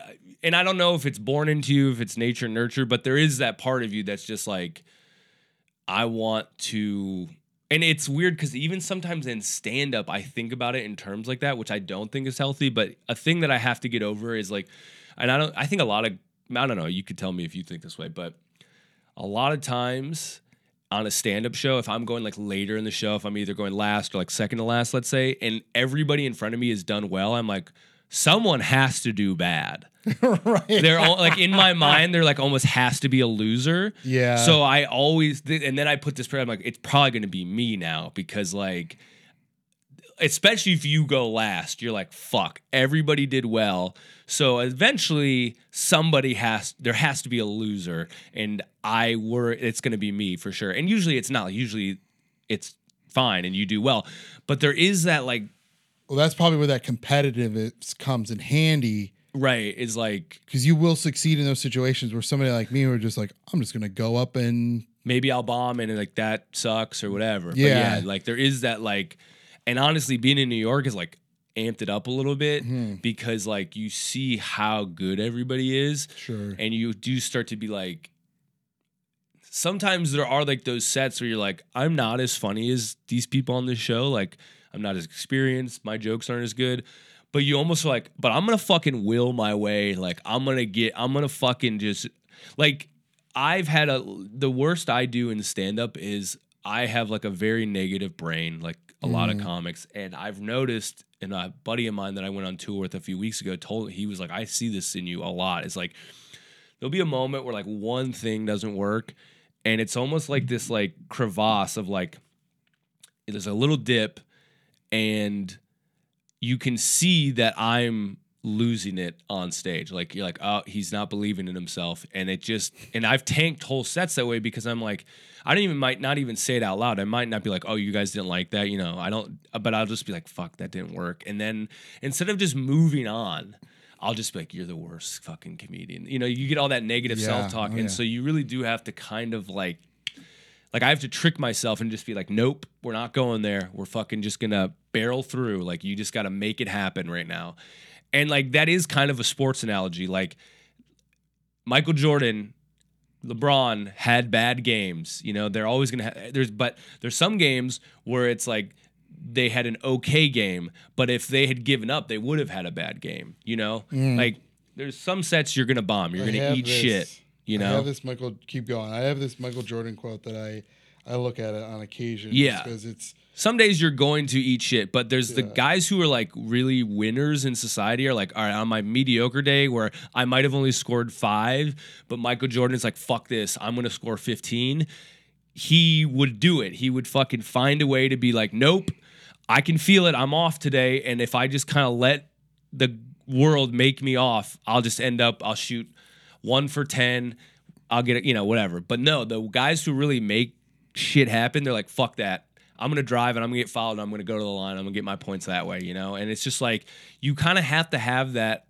And I don't know if it's born into you, if it's nature nurture, but there is that part of you that's just like, I want to. And it's weird because even sometimes in stand up, I think about it in terms like that, which I don't think is healthy. But a thing that I have to get over is like, and I don't, I think a lot of, I don't know, you could tell me if you think this way, but a lot of times on a stand up show, if I'm going like later in the show, if I'm either going last or like second to last, let's say, and everybody in front of me has done well, I'm like, someone has to do bad. right. They're all like in my mind, they're like almost has to be a loser. Yeah. So I always, and then I put this prayer. I'm like, it's probably going to be me now because like, especially if you go last, you're like, fuck, everybody did well. So eventually, somebody has, there has to be a loser, and I were, it's going to be me for sure. And usually, it's not. Usually, it's fine, and you do well. But there is that like, well, that's probably where that competitiveness comes in handy right? Is like because you will succeed in those situations where somebody like me were just like, I'm just gonna go up and maybe I'll bomb and like that sucks or whatever. Yeah. But yeah, like there is that like, and honestly, being in New York is like amped it up a little bit Mhm. because like you see how good everybody is, sure. and you do start to be like. Sometimes there are like those sets where you're like, I'm not as funny as these people on this show. Like, I'm not as experienced. My jokes aren't as good. But you almost like, but I'm gonna fucking will my way. Like, I'm gonna get, I'm gonna fucking just, like, I've had a, the worst I do in stand up is I have like a very negative brain, like a lot of Mm. comics. And I've noticed, and a buddy of mine that I went on tour with a few weeks ago told, he was like, I see this in you a lot. It's like, there'll be a moment where like one thing doesn't work. And it's almost like this like crevasse of like, there's a little dip and you can see that I'm losing it on stage. Like you're like, oh, he's not believing in himself. And it just and I've tanked whole sets that way because I'm like, I don't even might not even say it out loud. I might not be like, oh, you guys didn't like that, you know. I don't but I'll just be like, fuck, that didn't work. And then instead of just moving on, I'll just be like, you're the worst fucking comedian. You know, you get all that negative Yeah. self-talk. Oh, and yeah. so you really do have to kind of like like I have to trick myself and just be like, nope, we're not going there. We're fucking just gonna barrel through. Like you just gotta make it happen right now. And like that is kind of a sports analogy. Like Michael Jordan, LeBron had bad games. You know, they're always gonna have there's but there's some games where it's like they had an okay game, but if they had given up, they would have had a bad game. You know? Mm. Like there's some sets you're gonna bomb. You're I gonna eat this- shit. You I know? have this Michael. Keep going. I have this Michael Jordan quote that I I look at it on occasion. Yeah. because it's some days you're going to eat shit, but there's the guys who are like really winners in society are like, all right, on my mediocre day where I might have only scored five, but Michael Jordan's like, fuck this, I'm gonna score 15. He would do it. He would fucking find a way to be like, nope, I can feel it. I'm off today. And if I just kind of let the world make me off, I'll just end up, I'll shoot one for 10. I'll get it, you know, whatever. But no, the guys who really make shit happen, they're like, fuck that. I'm gonna drive and I'm gonna get fouled. And I'm gonna go to the line. I'm gonna get my points that way, you know. And it's just like you kind of have to have that.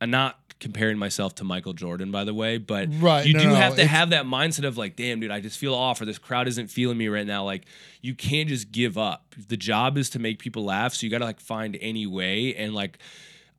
I'm not comparing myself to Michael Jordan, by the way, but Right, you no, do no, have to have that mindset of like, damn, dude, I just feel off, or this crowd isn't feeling me right now. Like, you can't just give up. The job is to make people laugh, so you gotta like find any way. And like,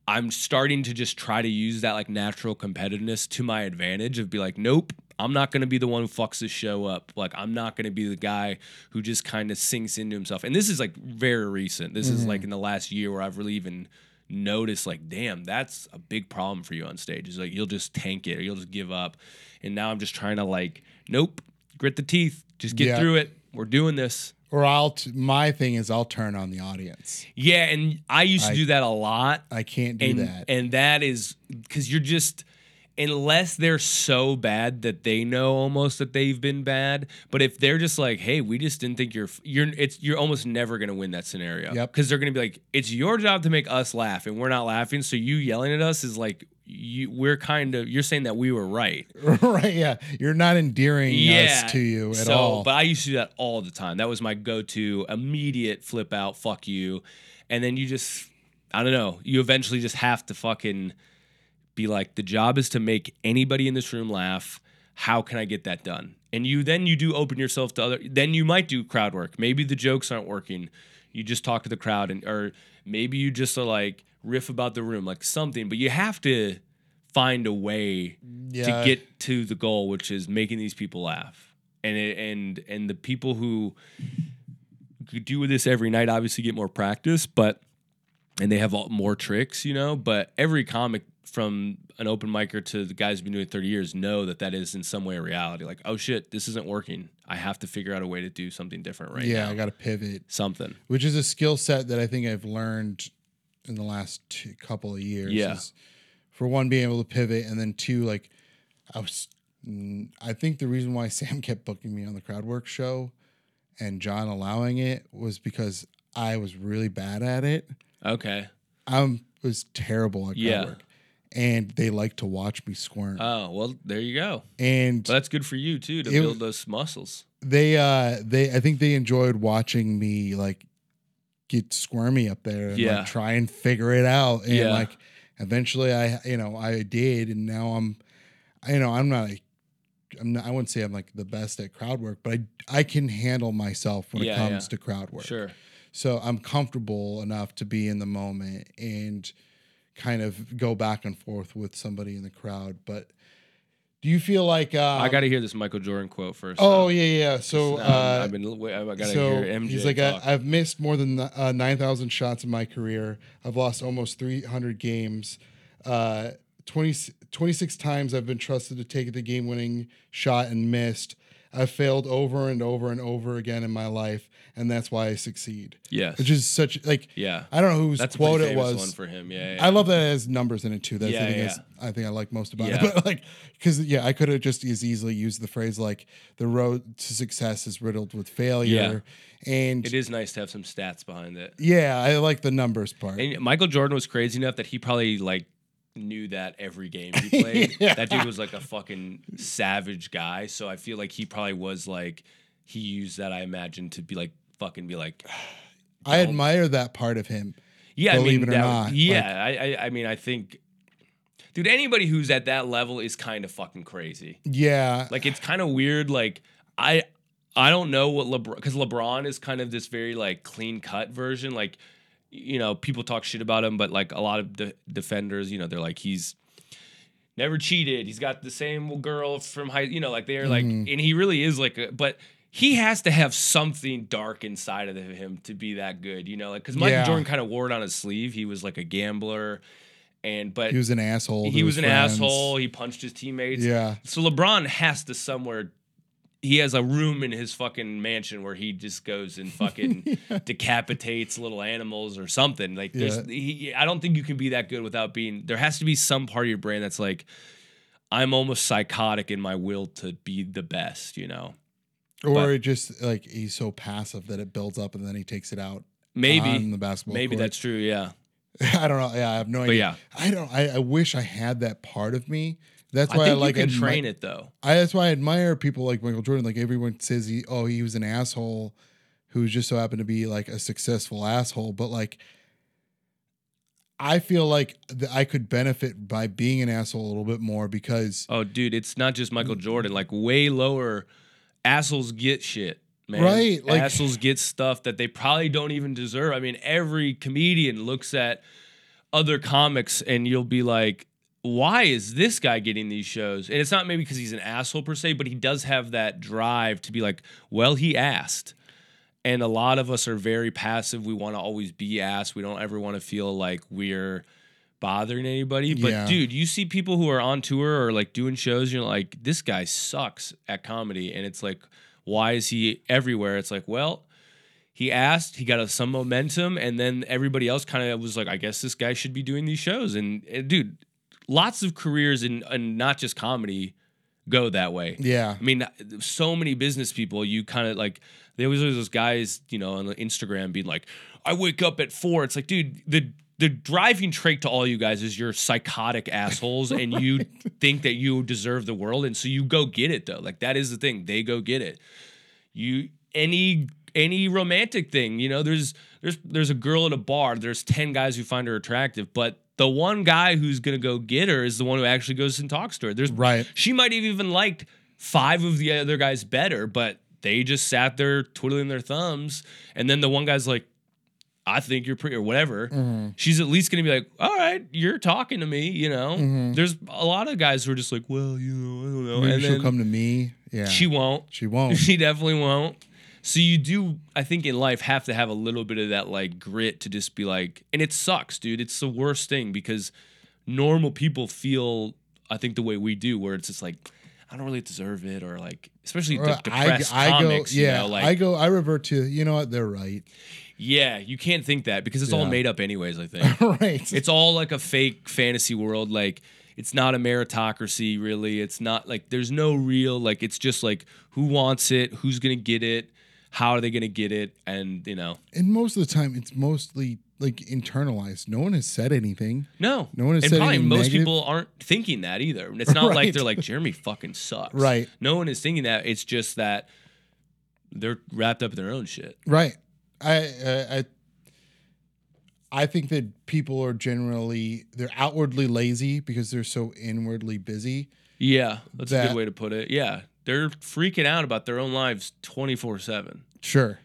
I'm starting to just try to use that like natural competitiveness to my advantage of be like, nope, I'm not going to be the one who fucks this show up. Like, I'm not going to be the guy who just kind of sinks into himself. And this is like very recent. This is like mm-hmm. in the last year where I've really even noticed, like, damn, that's a big problem for you on stage. Is like you'll just tank it or you'll just give up. And now I'm just trying to like, nope, grit the teeth, just get Yeah. through it. We're doing this. Or I'll t- my thing is I'll turn on the audience. Yeah, and I used to I- do that a lot. I can't do and, that. And that is because you're just unless they're so bad that they know almost that they've been bad. But if they're just like, hey, we just didn't think you're you're it's you're almost never gonna win that scenario. Yep. Because they're gonna be like, it's your job to make us laugh, and we're not laughing. So you yelling at us is like you we're kind of you're saying that we were right. right? Yeah, you're not endearing Yeah. us to you at so, all. But I used to do that all the time. That was my go-to immediate flip out, fuck you. And then you just I don't know, you eventually just have to fucking be like the job is to make anybody in this room laugh. How can I get that done? And you then you do open yourself to other then you might do crowd work. Maybe the jokes aren't working. You just talk to the crowd and or maybe you just are like riff about the room like something, but you have to find a way yeah, to get to the goal, which is making these people laugh. And it, and and the people who do this every night obviously get more practice, but and they have all, more tricks, you know. But every comic from an open micer to the guys who've been doing it 30 years know that that is in some way a reality. Like, oh shit, this isn't working. I have to figure out a way to do something different right yeah, now. I got to pivot, something. which is a skill set that I think I've learned in the last two, couple of years. Yeah. is for one, being able to pivot, and then two, like I was. I think the reason why Sam kept booking me on the Crowdwork show, and John allowing it was because I was really bad at it. Okay. I was terrible at Yeah. Crowdwork, and they like to watch me squirm. Oh well, there you go. and Well, that's good for you too to It- build those muscles. they uh they I think they enjoyed watching me like get squirmy up there and Yeah. like try and figure it out and Yeah. like eventually I you know I did and now I'm you know I'm not a I'm not, I wouldn't say I'm like the best at crowd work but I I can handle myself when Yeah, it comes yeah. to crowd work Sure. so I'm comfortable enough to be in the moment and kind of go back and forth with somebody in the crowd but do you feel like uh, I got to hear this Michael Jordan quote first. oh though. yeah yeah so Um, uh I've been. I got to so hear MJ. he's like. I, I've missed more than uh, 9,000 shots in my career. I've lost almost 300 games. Uh, 20, 26 times I've been trusted to take the game winning shot and missed. I've failed over and over and over again in my life, and that's why I succeed. yes. Which is such like yeah. I don't know whose That's quote it was. one for him. Yeah. yeah. I love that it has numbers in it too. That's Yeah, the thing yeah, is, I think I like most about it. But like, because yeah, I could have just as easily used the phrase like the road to success is riddled with failure, Yeah. and It is nice to have some stats behind it. yeah, I like the numbers part. And Michael Jordan was crazy enough that he probably like knew that every game he played. Yeah. That dude was like a fucking savage guy. So I feel like he probably was like he used that I imagine to be like fucking be like I admire that part of him. yeah I Believe mean it or that, not, yeah I, I I mean I think dude anybody who's at that level is kind of fucking crazy. Yeah, Like it's kind of weird. Like I I don't know what LeBron because LeBron is kind of this very like clean cut version. Like you know people talk shit about him, but like a lot of de- defenders, you know, they're like he's never cheated. He's got the same girl from high. You know, like they're like, Mhm. and he really is like, a, but. He has to have something dark inside of him to be that good, you know. Like, because Michael Yeah. Jordan kind of wore it on his sleeve. He was like a gambler, and but he was an asshole. he was an friends. asshole. He punched his teammates. Yeah, So LeBron has to somewhere. He has a room in his fucking mansion where he just goes and fucking decapitates little animals or something. Like, there's, Yeah. he, I don't think you can be that good without being. There has to be some part of your brain that's like, I'm almost psychotic in my will to be the best. You know, or But- it just like he's so passive that it builds up and then he takes it out. maybe, on the basketball. maybe court. that's true. Yeah, I don't know. Yeah, I have no but idea. yeah, I don't. I, I wish I had that part of me. That's why I, think like you can admi- train it though. I that's why I admire people like Michael Jordan. Like everyone says he oh he was an asshole who just so happened to be like a successful asshole, but like I feel like that I could benefit by being an asshole a little bit more because Oh, dude, it's not just Michael mm. Jordan. Like way lower, assholes get shit, man. Right, like- assholes get stuff that they probably don't even deserve. I mean, every comedian looks at other comics and you'll be like, why is this guy getting these shows? And it's not maybe because he's an asshole per se, but he does have that drive to be like, well, he asked. And a lot of us are very passive. We want to always be asked. We don't ever want to feel like we're bothering anybody. But Yeah. dude, you see people who are on tour or like doing shows, you're like, this guy sucks at comedy. And it's like, why is he everywhere? It's like, well, he asked, he got some momentum, and then everybody else kind of was like, I guess this guy should be doing these shows. And, and dude, lots of careers in and not just comedy go that way. Yeah. I mean, so many business people, you kind of like, there was those guys, you know, on Instagram being like, I wake up at four. It's like, dude, the the driving trait to all you guys is you're psychotic assholes and you think that you deserve the world. And so you go get it though. Like that is the thing. They go get it. You any any romantic thing, you know, there's there's there's a girl at a bar, there's 10 guys who find her attractive, but the one guy who's gonna go get her is the one who actually goes and talks to her. There's Right. she might have even liked five of the other guys better, but they just sat there twiddling their thumbs. And then the one guy's like, I think you're pretty or whatever. Mm-hmm. She's at least gonna be like, all right, you're talking to me, you know. Mm-hmm. There's a lot of guys who are just like, well, you know, I don't know. Maybe and she'll come to me. Yeah. she won't. She won't. She definitely won't. So you do, I think, in life have to have a little bit of that like grit to just be like, and it sucks, dude. It's the worst thing because normal people feel, I think, the way we do, where it's just like, I don't really deserve it, or like, especially Or the depressed I, I go, comics, yeah, you know, like, I go, I revert to, you know what, they're right. Yeah, you can't think that because it's all made up, anyways. I think right. it's all like a fake fantasy world, like. It's not a meritocracy, really. It's not like there's no real like. It's just like who wants it, who's gonna get it, how are they gonna get it, and you know, and most of the time, it's mostly like internalized. No one has said anything. No, No one has and said probably anything most negative. people aren't thinking that either. It's not like they're like Gheramy fucking sucks. Right. No one is thinking that. It's just that they're wrapped up in their own shit. Right. I, uh, I, I think that people are generally they're outwardly lazy because they're so inwardly busy. Yeah, that's a good way to put it. Yeah, they're freaking out about their own lives twenty four seven. Sure.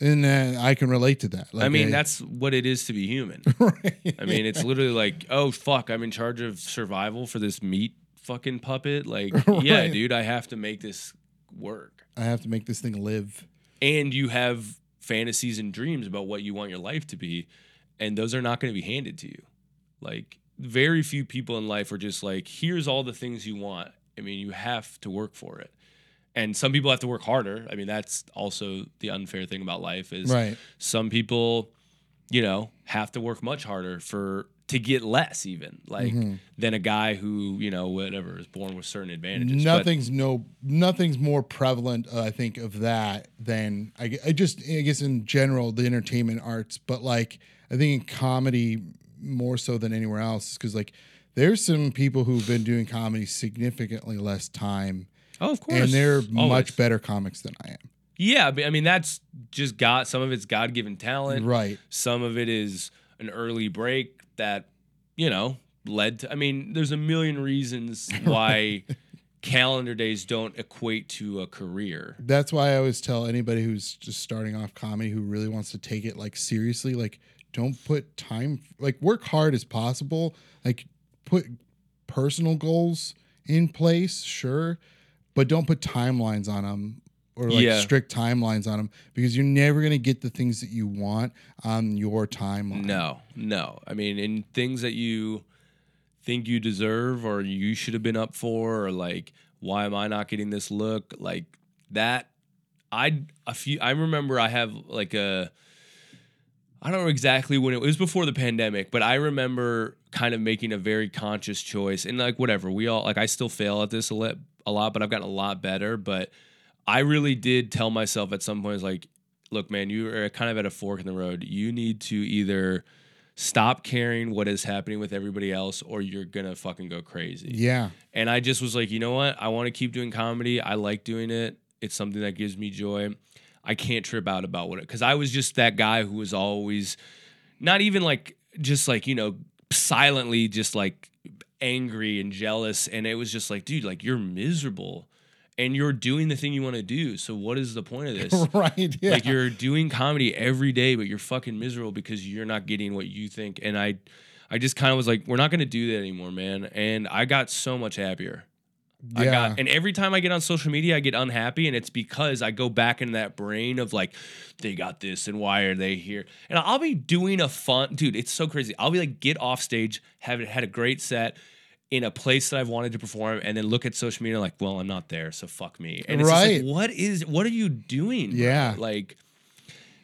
And uh, I can relate to that. I Like, mean, that's what it is to be human. right. I mean, it's literally like, oh fuck, I'm in charge of survival for this meat fucking puppet. Like, yeah, dude, I have to make this work. I have to make this thing live. and you have fantasies and dreams about what you want your life to be and those are not going to be handed to you. Like very few people in life are just like here's all the things you want. I mean you have to work for it. And some people have to work harder. I mean that's also the unfair thing about life is Right. some people you know have to work much harder for to get less even like Mm-hmm. than a guy who you know whatever is born with certain advantages But- Nothing's no nothing's more prevalent, uh, I think, of that than I, I just I guess in general the entertainment arts, but like I think in comedy more so than anywhere else because like there's some people who've been doing comedy significantly less time oh of course and they're Always. much better comics than I am. Yeah, but I mean that's just God. Some of it's God given talent. Right. Some of it is an early break that you know led to. I mean, there's a million reasons why calendar days don't equate to a career. That's why I always tell anybody who's just starting off comedy who really wants to take it like seriously, like don't put time like work hard as possible. Like put personal goals in place, sure, but don't put timelines on them or like Yeah. strict timelines on them because you're never going to get the things that you want on your timeline. No, no. I mean, in things that you think you deserve or you should have been up for, or like, why am I not getting this look? Like that. I a few. I remember I have like a. I don't know exactly when it, it was before the pandemic, but I remember kind of making a very conscious choice and like whatever we all like. I still fail at this a, li- a lot, but I've gotten a lot better. But I really did tell myself at some point, it's like, look, man, you are kind of at a fork in the road. You need to either stop caring what is happening with everybody else or you're gonna fucking go crazy. Yeah. And I just was like, you know what? I want to keep doing comedy. I like doing it. It's something that gives me joy. I can't trip out about what it because I was just that guy who was always not even like just like, you know, silently just like angry and jealous. And it was just like, dude, like you're miserable. And you're doing the thing you want to do. So what is the point of this? right. Yeah. Like you're doing comedy every day, but you're fucking miserable because you're not getting what you think. And I, I just kind of was like, we're not gonna do that anymore, man. And I got so much happier. I yeah. got, and every time I get on social media, I get unhappy, and it's because I go back in that brain of like, they got this, and why are they here? And I'll be doing a fun, dude. It's so crazy. I'll be like, get off stage, have it had a great set in a place that I've wanted to perform, and then look at social media like, well, I'm not there, so fuck me. And it's Right. like, what is, what are you doing? bro? Yeah. like.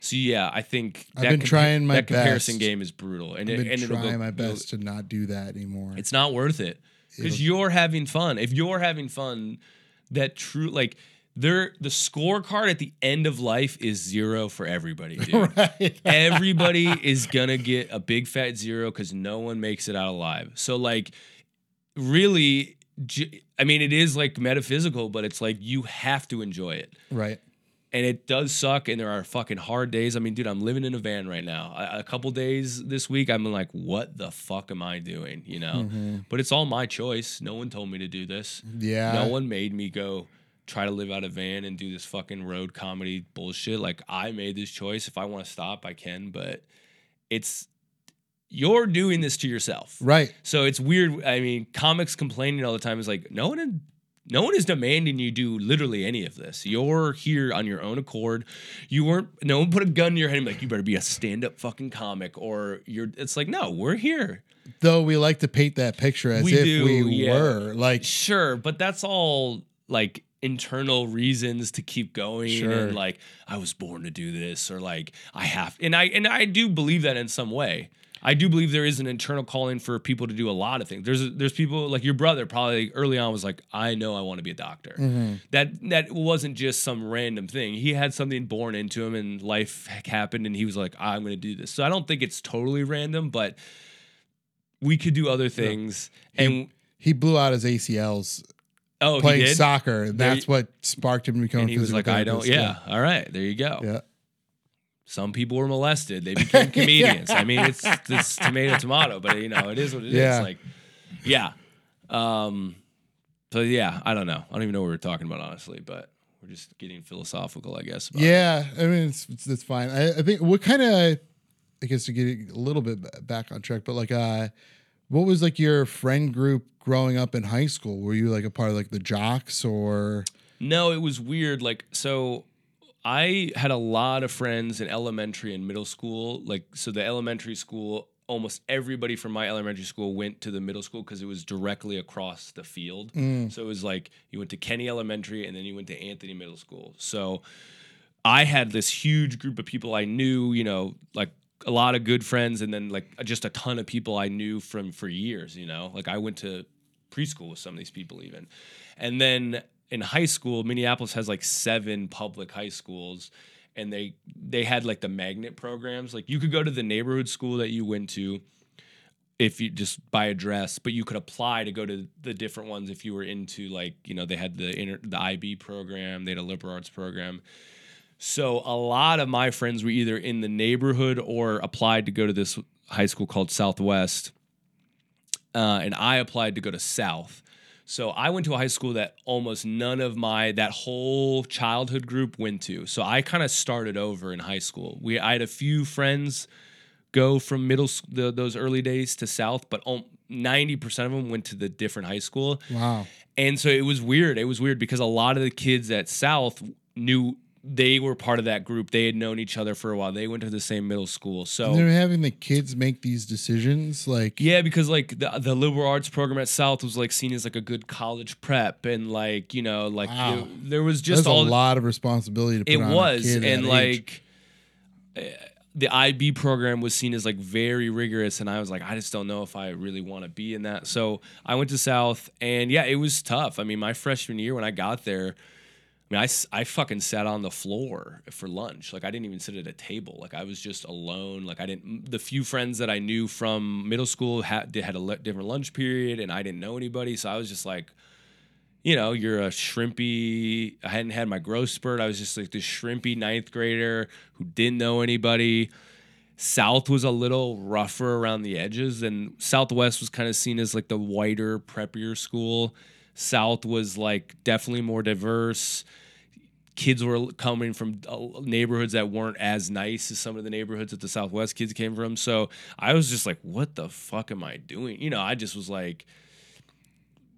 So yeah, I think I've that been trying my that comparison best. game is brutal, and I've been it'll trying go, my best to not do that anymore. it's not worth it because you're having fun. If you're having fun, that true like there the scorecard at the end of life is zero for everybody, dude. right. Everybody is gonna get a big fat zero because no one makes it out alive. So like, really, I mean, it is like metaphysical, but it's like you have to enjoy it. Right. and it does suck and there are fucking hard days. I mean dude i'm living in a van right now. A, a couple days this week i'm like what the fuck am i doing? You know? Mm-hmm. But it's all my choice. No one told me to do this. Yeah. no one made me go try to live out a van and do this fucking road comedy bullshit. Like i made this choice. If i want to stop i can but it's you're doing this to yourself Right. so it's weird. I mean, comics complaining all the time is like no one, no one is demanding you do literally any of this. You're here on your own accord. You weren't. No one put a gun in your head and be like you better be a stand-up fucking comic or you're. It's like no, we're here. Though we like to paint that picture as We if do, we yeah. were like Sure, but that's all like internal reasons to keep going Sure. and like I was born to do this or like I have and I and I do believe that in some way. I do believe there is an internal calling for people to do a lot of things. There's there's people like your brother probably early on was like I know I want to be a doctor. Mm-hmm. That that wasn't just some random thing. He had something born into him and life happened and he was like I'm going to do this. So I don't think it's totally random, but we could do other things and he blew out his ACLs oh playing he did soccer. There That's what sparked him to become and a he was like, I don't. Yeah. All right. There you go. Yeah. Some people were molested. They became comedians. I mean, it's it's tomato tomato, but you know, it is what it is. Yeah. Like, yeah. Um. So yeah, I don't know. I don't even know what we're talking about honestly, but we're just getting philosophical, I guess. about it. Yeah, I mean it's it's, it's fine. I, I think what kind of I guess to get a little bit back on track, but like uh what was like your friend group growing up in high school? Were you like a part of like the jocks or No, it was weird. Like, so I had a lot of friends in elementary and middle school. Like, so the elementary school, almost everybody from my elementary school went to the middle school because it was directly across the field. Mm. So it was like you went to Kenny Elementary and then you went to Anthony Middle School. So I had this huge group of people I knew, you know, like a lot of good friends and then like just a ton of people I knew from for years, you know. Like I went to preschool with some of these people even. And then in high school, Minneapolis has like seven public high schools and they they had like the magnet programs. Like you could go to the neighborhood school that you went to if you just by address, but you could apply to go to the different ones if you were into like, you know, they had the inter, the IB program, they had a liberal arts program. So a lot of my friends were either in the neighborhood or applied to go to this high school called Southwest. Uh, and I applied to go to South. So I went to a high school that almost none of my that whole childhood group went to. So I kind of started over in high school. We I had a few friends go from middle the, those early days to South, but ninety percent of them went to the different high school. wow. And so it was weird. It was weird because a lot of the kids at South knew they were part of that group. They had known each other for a while. They went to the same middle school. So And they're having the kids make these decisions like yeah, because like the, the liberal arts program at South was like seen as like a good college prep, and like you know, like Wow. there, there was that's just a lot of responsibility to put it was, and that age. like uh, the IB program was seen as like very rigorous, and I was like, I just don't know if I really want to be in that. So I went to South, and yeah, it was tough. I mean, my freshman year when I got there. I mean, I, I fucking sat on the floor for lunch. Like, I didn't even sit at a table. Like, I was just alone. Like, I didn't, the few friends that I knew from middle school had, had a different lunch period and I didn't know anybody. So I was just like, you know, you're a shrimpy, I hadn't had my growth spurt. I was just like this shrimpy ninth grader who didn't know anybody. South was a little rougher around the edges, and Southwest was kind of seen as like the whiter, preppier school. South was like definitely more diverse. Kids were coming from uh, neighborhoods that weren't as nice as some of the neighborhoods that the Southwest kids came from. So I was just like, what the fuck am I doing? You know, I just was like,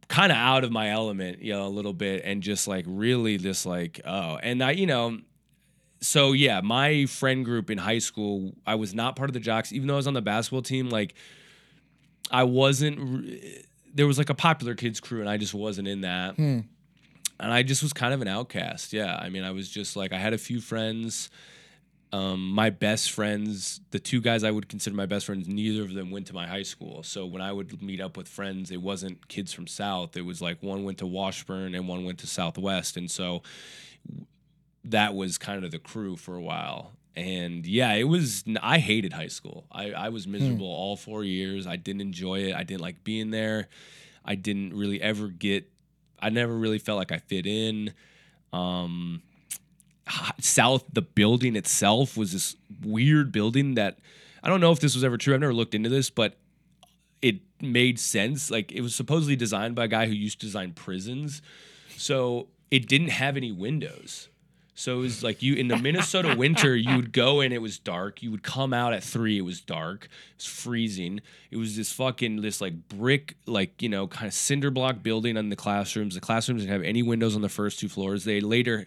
kind of out of my element, you know, a little bit, and just like really just like, oh, and I, you know, so yeah, my friend group in high school, I was not part of the jocks, even though I was on the basketball team. Like, I wasn't. There was like a popular kids crew, and I just wasn't in that. Hmm. And I just was kind of an outcast. Yeah, I mean, I was just like I had a few friends. Um, my best friends, the two guys I would consider my best friends, neither of them went to my high school. So when I would meet up with friends, it wasn't kids from South. It was like one went to Washburn and one went to Southwest, and so that was kind of the crew for a while. And yeah, it was. I hated high school. I, I was miserable all four years. I didn't enjoy it. I didn't like being there. I didn't really ever get. I never really felt like I fit in. Um, South, the building itself was this weird building that I don't know if this was ever true. I've never looked into this, but it made sense. Like it was supposedly designed by a guy who used to design prisons. So it didn't have any windows. So it was like you in the Minnesota winter, you would go and it was dark. You would come out at three, it was dark. It was freezing. It was this fucking this like brick, like, you know, kind of cinder block building on the classrooms. The classrooms didn't have any windows on the first two floors. They later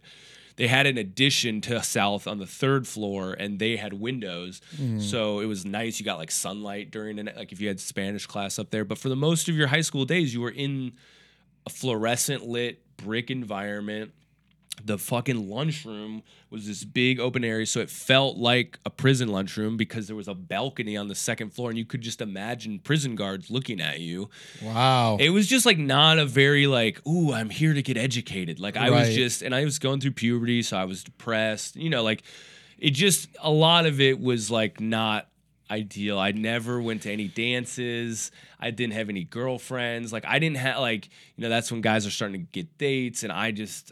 they had an addition to South on the third floor and they had windows. Mm. So it was nice. You got like sunlight during the like if you had Spanish class up there. But for the most of your high school days, you were in a fluorescent lit brick environment. The fucking lunchroom was this big open area, so it felt like a prison lunchroom because there was a balcony on the second floor, and you could just imagine prison guards looking at you. Wow. It was just like not a very like, ooh, I'm here to get educated. Like I was just, and I was going through puberty, so I was depressed. You know, like it just a lot of it was like not ideal. I never went to any dances. I didn't have any girlfriends. Like I didn't have like you know that's when guys are starting to get dates, and I just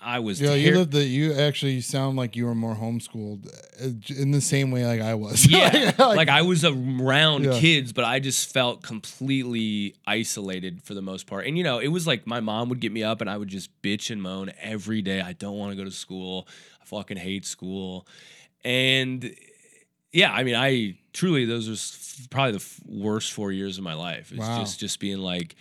I was Yeah, ter- you lived the. You actually sound like you were more homeschooled uh, in the same way like I was. yeah, like, I was around Yeah. kids, but I just felt completely isolated for the most part. And you know, it was like my mom would get me up, and I would just bitch and moan every day. I don't want to go to school. I fucking hate school. And yeah, I mean, I truly those are probably the f- worst four years of my life. It's Wow. just just being like.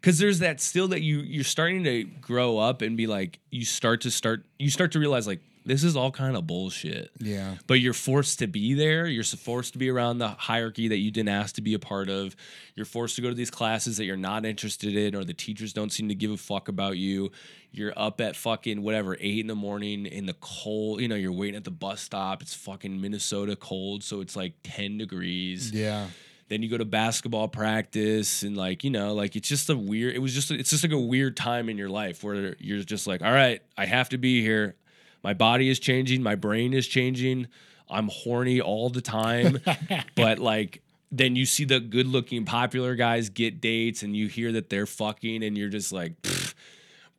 Because there's that still that you you're starting to grow up and be like you start to start you start to realize like this is all kind of bullshit yeah. but you're forced to be there. You're forced to be around the hierarchy that you didn't ask to be a part of. You're forced to go to these classes that you're not interested in, or the teachers don't seem to give a fuck about you. You're up at fucking whatever, eight in the morning in the cold. You know, you're waiting at the bus stop. It's fucking Minnesota cold, so it's like 10 degrees. Yeah. Then you go to basketball practice and like, you know, like it's just a weird, it was just, it's just like a weird time in your life where you're just like, all right, I have to be here. My body is changing. My brain is changing. I'm horny all the time. but like, then you see the good looking popular guys get dates and you hear that they're fucking and you're just like, "Pfft,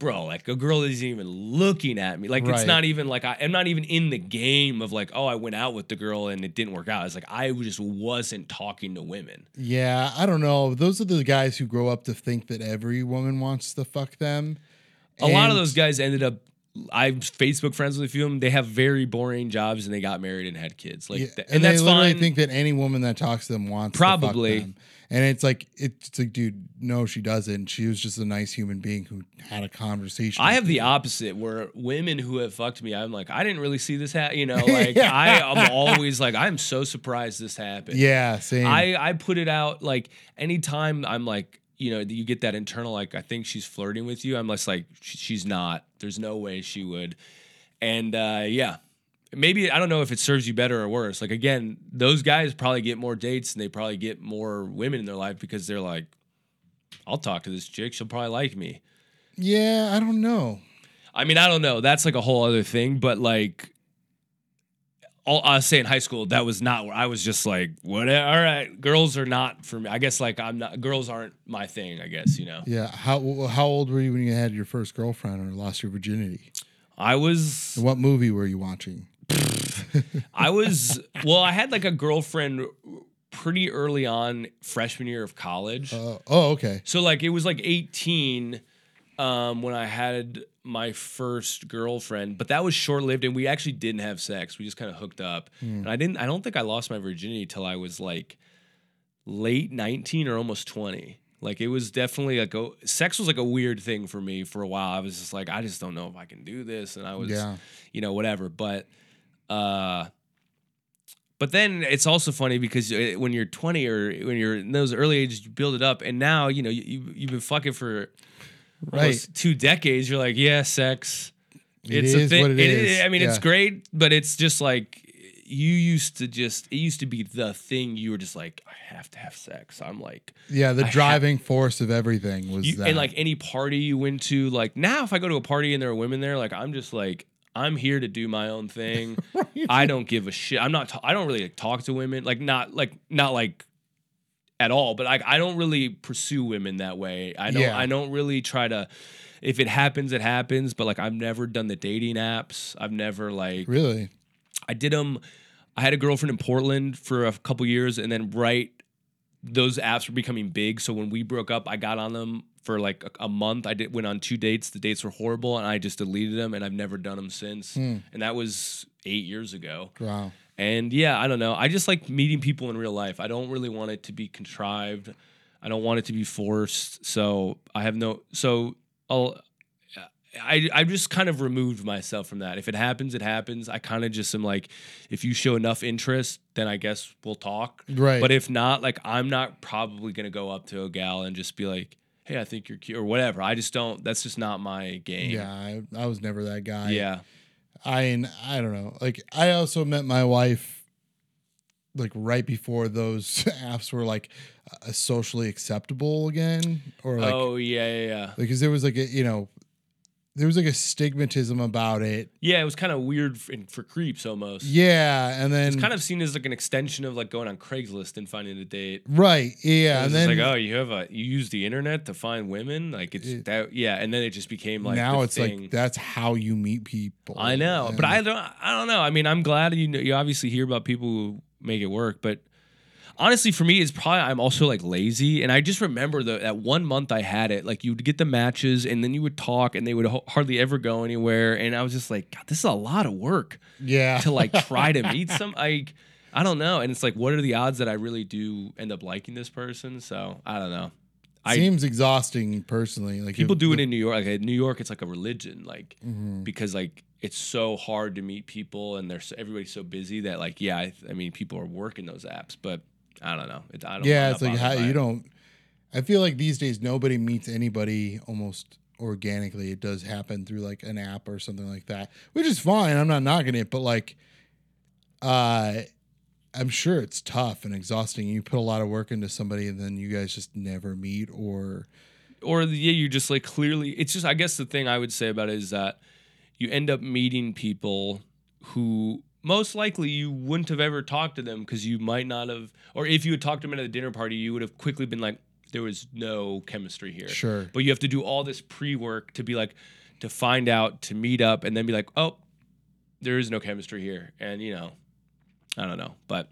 bro, like a girl isn't even looking at me. Like it's Right. not even like I, I'm not even in the game of like, oh, I went out with the girl and it didn't work out. It's like I just wasn't talking to women. Yeah, I don't know. Those are the guys who grow up to think that every woman wants to fuck them. A lot of And- those guys ended up. I'm Facebook friends with a few of them. They have very boring jobs and they got married and had kids. Like, Yeah, th- and, and, that's they literally fine. think that any woman that talks to them wants to fuck Probably. them. And it's like it's like, dude, no, she doesn't. She was just a nice human being who had a conversation. I have the opposite where women who have fucked me, I'm like, I didn't really see this happen. You know, like Yeah. I am always like, I'm so surprised this happened. Yeah, same. I I put it out like anytime I'm like you know you get that internal like I think she's flirting with you I'm less like "Sh- she's not there's no way she would and uh yeah maybe I don't know if it serves you better or worse like again those guys probably get more dates and they probably get more women in their life because they're like I'll talk to this chick she'll probably like me yeah, I don't know. I mean I don't know that's like a whole other thing but like all I was saying high school that was not where I was just like whatever all right girls are not for me I guess like I'm not girls aren't my thing I guess you know Yeah, how how old were you when you had your first girlfriend or lost your virginity? I was what movie were you watching? I was well I had like a girlfriend pretty early on freshman year of college Uh, oh, okay. so like it was like 18 um, when I had my first girlfriend, but that was short lived, and we actually didn't have sex. We just kind of hooked up, and I didn't. I don't think I lost my virginity till I was like late nineteen or almost twenty. Like it was definitely like a sex was like a weird thing for me for a while. I was just like, I just don't know if I can do this, and I was, Yeah. you know, whatever. But, uh, but then it's also funny because uh, when you're 20 or when you're in those early ages, you build it up, and now you know you, you you've been fucking for Right. almost two decades. You're like, yeah, sex. It It's a thing. what it is. I mean, it's great, but it's just like you used to just. It used to be the thing. You were just like, I have to have sex. I'm like, Yeah, the I driving force of everything was you, that. and like any party you went to, like now if I go to a party and there are women there, like I'm just like I'm here to do my own thing. I don't give a shit. I'm not. ta- I don't really like, talk to women. Like not like not like at all. But like I don't really pursue women that way. I don't. Yeah. I don't really try to. If it happens, it happens. But like I've never done the dating apps. I've never like really, I did them. I had a girlfriend in Portland for a couple years, and then right, those apps were becoming big. So when we broke up, I got on them for like a, a month. I did went on two dates. The dates were horrible, and I just deleted them, and I've never done them since. Hmm. And that was eight years ago. wow. And yeah, I don't know. I just like meeting people in real life. I don't really want it to be contrived. I don't want it to be forced. So I have no. So I'll. I I just kind of removed myself from that. If it happens, it happens. I kind of just am like, if you show enough interest, then I guess we'll talk. Right. But if not, like I'm not probably gonna go up to a gal and just be like, hey, I think you're cute or whatever. I just don't. That's just not my game. yeah, I, I was never that guy. Yeah. I and I don't know. Like I also met my wife like right before those apps were like uh, socially acceptable again or like oh yeah, yeah, yeah. because there was like a you know there was like a stigmatism about it. Yeah, it was kind of weird for, for creeps almost. Yeah, and then It's kind of seen as like an extension of like going on Craigslist and finding a date. right. Yeah, and just then like, oh, you have a you use the internet to find women, like it's It- that, yeah. And then it just became like now it's thing. like that's how you meet people. I know, And- but I don't. I don't know. I mean, I'm glad you know, you obviously hear about people who make it work, but honestly, for me, it's probably I'm also like lazy, and I just remember the that one month I had it. Like you'd get the matches, and then you would talk, and they would ho- hardly ever go anywhere, and I was just like, God, this is a lot of work yeah to like try to meet some. Like I don't know, and it's like, what are the odds that I really do end up liking this person? So I don't know. I- seems exhausting personally. Like People if- do it in New York. Like in New York, it's like a religion. Like Mhm. because like it's so hard to meet people and there's everybody's so busy that like yeah I, I mean people are working those apps but I don't know it, I don't yeah, it's like how you don't. I feel like these days nobody meets anybody almost organically. It does happen through like an app or something like that, which is fine. I'm not knocking it, but like, uh, I'm sure it's tough and exhausting. You put a lot of work into somebody, and then you guys just never meet, or or yeah you just like clearly it's just I guess the thing I would say about it is that you end up meeting people who most likely you wouldn't have ever talked to them because you might not have or if you had talked to them at a dinner party you would have quickly been like there was no chemistry here. Sure, but you have to do all this pre-work to be like to find out to meet up and then be like oh there is no chemistry here. And you know i don't know but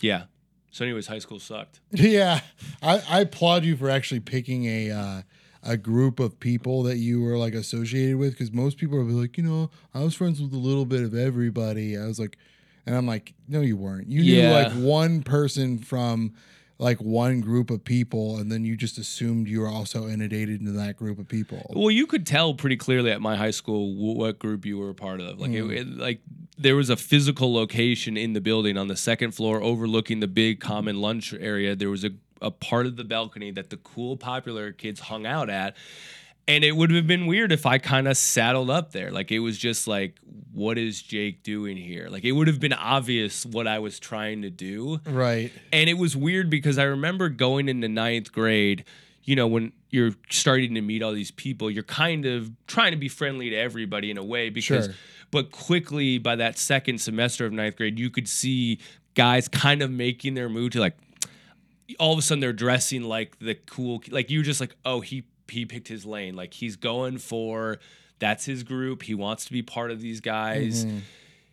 yeah. So anyways high school sucked. Yeah. I, I applaud you for actually picking a uh, a group of people that you were like associated with, because most people are like, you know, I was friends with a little bit of everybody. I was like, and I'm like, no, you weren't. You knew Yeah. like one person from like one group of people, and then you just assumed you were also inundated into that group of people. well you could tell pretty clearly at my high school what group you were a part of like it, mm. it- like there was a physical location in the building on the second floor overlooking the big common lunch area there was a, a part of the balcony that the cool popular kids hung out at and it would have been weird if I kind of saddled up there. Like it was just like, what is Jake doing here? Like it would have been obvious what I was trying to do. Right. And it was weird because I remember going into ninth grade, you know, when you're starting to meet all these people, you're kind of trying to be friendly to everybody in a way because, Sure. but quickly by that second semester of ninth grade, you could see guys kind of making their move to like, all of a sudden they're dressing like the cool, like you're just like, oh, he he picked his lane, like he's going for that's his group. He wants to be part of these guys. Mhm.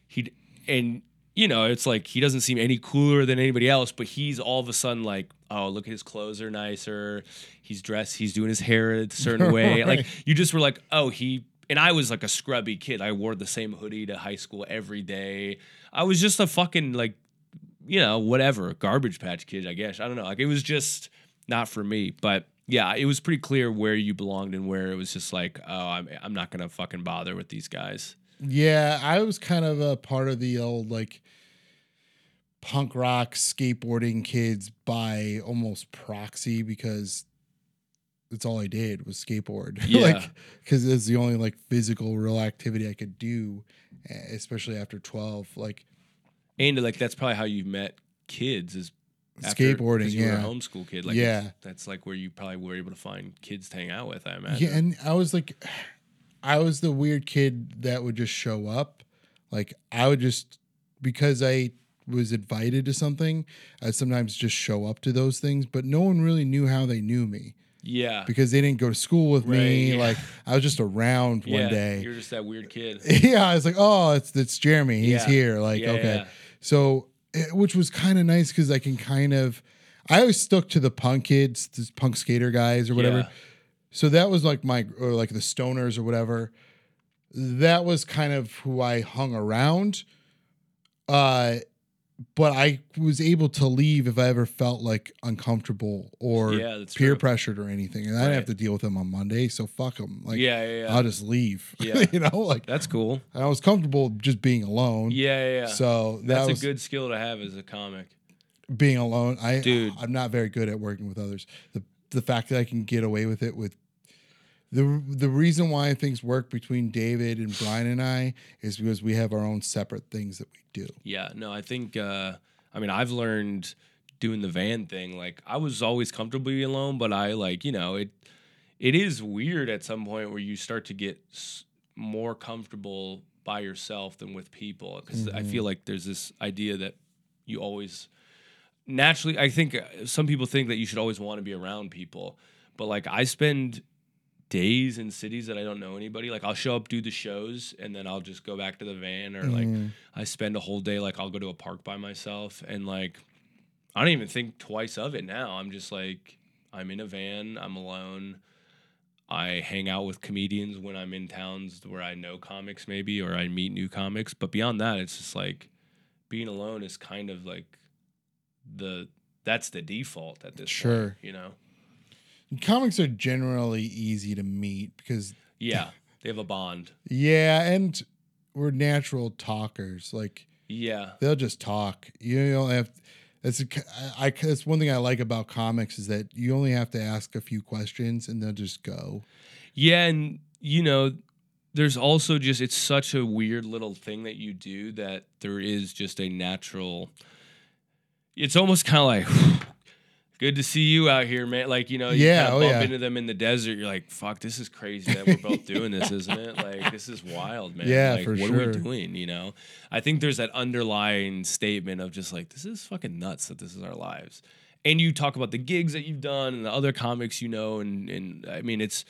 He and you know it's like he doesn't seem any cooler than anybody else, but he's all of a sudden like oh, look at his clothes are nicer. He's dressed. He's doing his hair a certain way. Right. Like you just were like, oh, he. And I was like a scrubby kid. I wore the same hoodie to high school every day. I was just a fucking like, you know, whatever, garbage patch kid. I guess I don't know. Like it was just not for me. But yeah, it was pretty clear where you belonged and where it was just like, oh, I'm I'm not gonna fucking bother with these guys. Yeah, I was kind of a part of the old like punk rock skateboarding kids by almost proxy because that's all I did was skateboard. Yeah. like because it's the only like physical real activity I could do, eh, especially after twelve. Like And like that's probably how you met kids is skateboarding. You yeah. were a homeschool kid. Like Yeah. that's like where you probably were able to find kids to hang out with. I imagine. Yeah, and I was like, I was the weird kid that would just show up. Like I would just because I was invited to something, I'd sometimes just show up to those things, but no one really knew how they knew me yeah. because they didn't go to school with me. Yeah. Like I was just around yeah. one day. You're just that weird kid. yeah, I was like, oh, it's it's Gheramy. He's Yeah. here. Like, Yeah, okay. So, eh, which was kind of nice because I can kind of, I always stuck to the punk kids, the punk skater guys or whatever. Yeah. So that was like my, or like the stoners or whatever. That was kind of who I hung around. Uh, but I was able to leave if I ever felt like uncomfortable or Yeah, peer true. pressured or anything. And I didn't have to deal with them on Monday. So fuck them. Like, yeah, yeah, yeah. I'll just leave. Yeah. you know, like that's cool. I was comfortable just being alone. Yeah, yeah, yeah. So that that's was a good skill to have as a comic. being alone. I Dude. I'm not very good at working with others. The the fact that I can get away with it with the the reason why things work between David and Brian and I is because we have our own separate things that we do. Yeah, no, I think uh I mean I've learned doing the van thing. Like I was always comfortable being alone, but I like, you know, it it is weird at some point where you start to get s- more comfortable by yourself than with people because I Mhm. feel like there's this idea that you always naturally I think uh, some people think that you should always want to be around people, but like I spend days in cities that I don't know anybody. Like I'll show up, do the shows, and then I'll just go back to the van or like Mm. I spend a whole day like I'll go to a park by myself and like I don't even think twice of it now. I'm just like I'm in a van, I'm alone. I hang out with comedians when I'm in towns where I know comics maybe or I meet new comics, but beyond that it's just like being alone is kind of like the that's the default at this Sure. point, you know. Comics are generally easy to meet because Yeah, they have a bond. yeah, and we're natural talkers. Like Yeah. they'll just talk. You don't have. That's a, I, I- that's one thing I like about comics is that you only have to ask a few questions and they'll just go. Yeah, and you know, there's also just it's such a weird little thing that you do that there is just a natural. It's almost kind of like, good to see you out here, man. Like you know, you Yeah, kinda oh, bump yeah. into them in the desert. You're like, fuck, this is crazy that we're both doing this, isn't it? Like this is wild, man. Yeah, like, for what sure. are we doing? You know, I think there's that underlying statement of just like this is fucking nuts that this is our lives. And you talk about the gigs that you've done and the other comics you know, and and I mean it's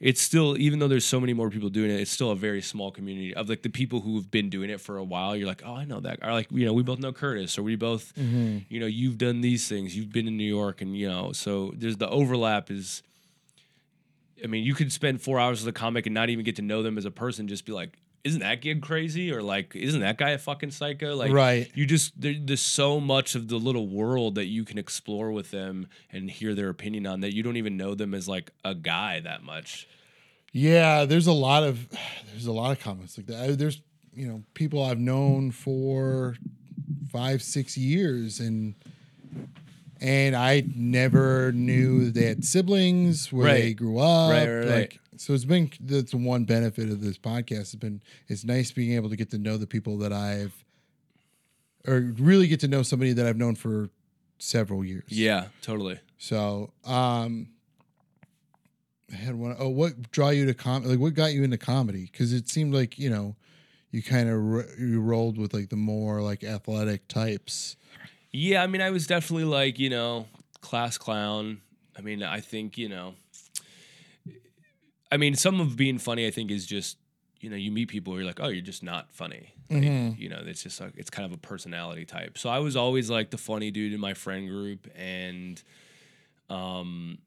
it's still even though there's so many more people doing it, it's still a very small community of like the people who've been doing it for a while. You're like, oh, I know that. Or like, you know, we both know Curtis, or we both, mm-hmm. you know, you've done these things. You've been in New York, and you know, so there's the overlap. Is I mean, you could spend four hours with a comic and not even get to know them as a person. Just be like, isn't that gig crazy? Or like, isn't that guy a fucking psycho? Like, Right. You just there, there's so much of the little world that you can explore with them and hear their opinion on that you don't even know them as like a guy that much. Yeah, there's a lot of there's a lot of comments like that. There's you know people I've known for five six years and and I never knew they had siblings where they grew up. Right, right, right. like so it's been that's one benefit of this podcast. It's been it's nice being able to get to know the people that I've or really get to know somebody that I've known for several years. Yeah, totally. So, um, I had one. Oh, what draw you to com? Like, what got you into comedy? Because it seemed like you know, you kind of ro- you rolled with like the more like athletic types. Yeah, I mean, I was definitely like, you know, class clown. I mean, I think, you know, I mean, some of being funny, I think, is just you know, you meet people who are like, oh, you're just not funny. Like, Mhm. You know, it's just like, it's kind of a personality type. So I was always like the funny dude in my friend group. And, um,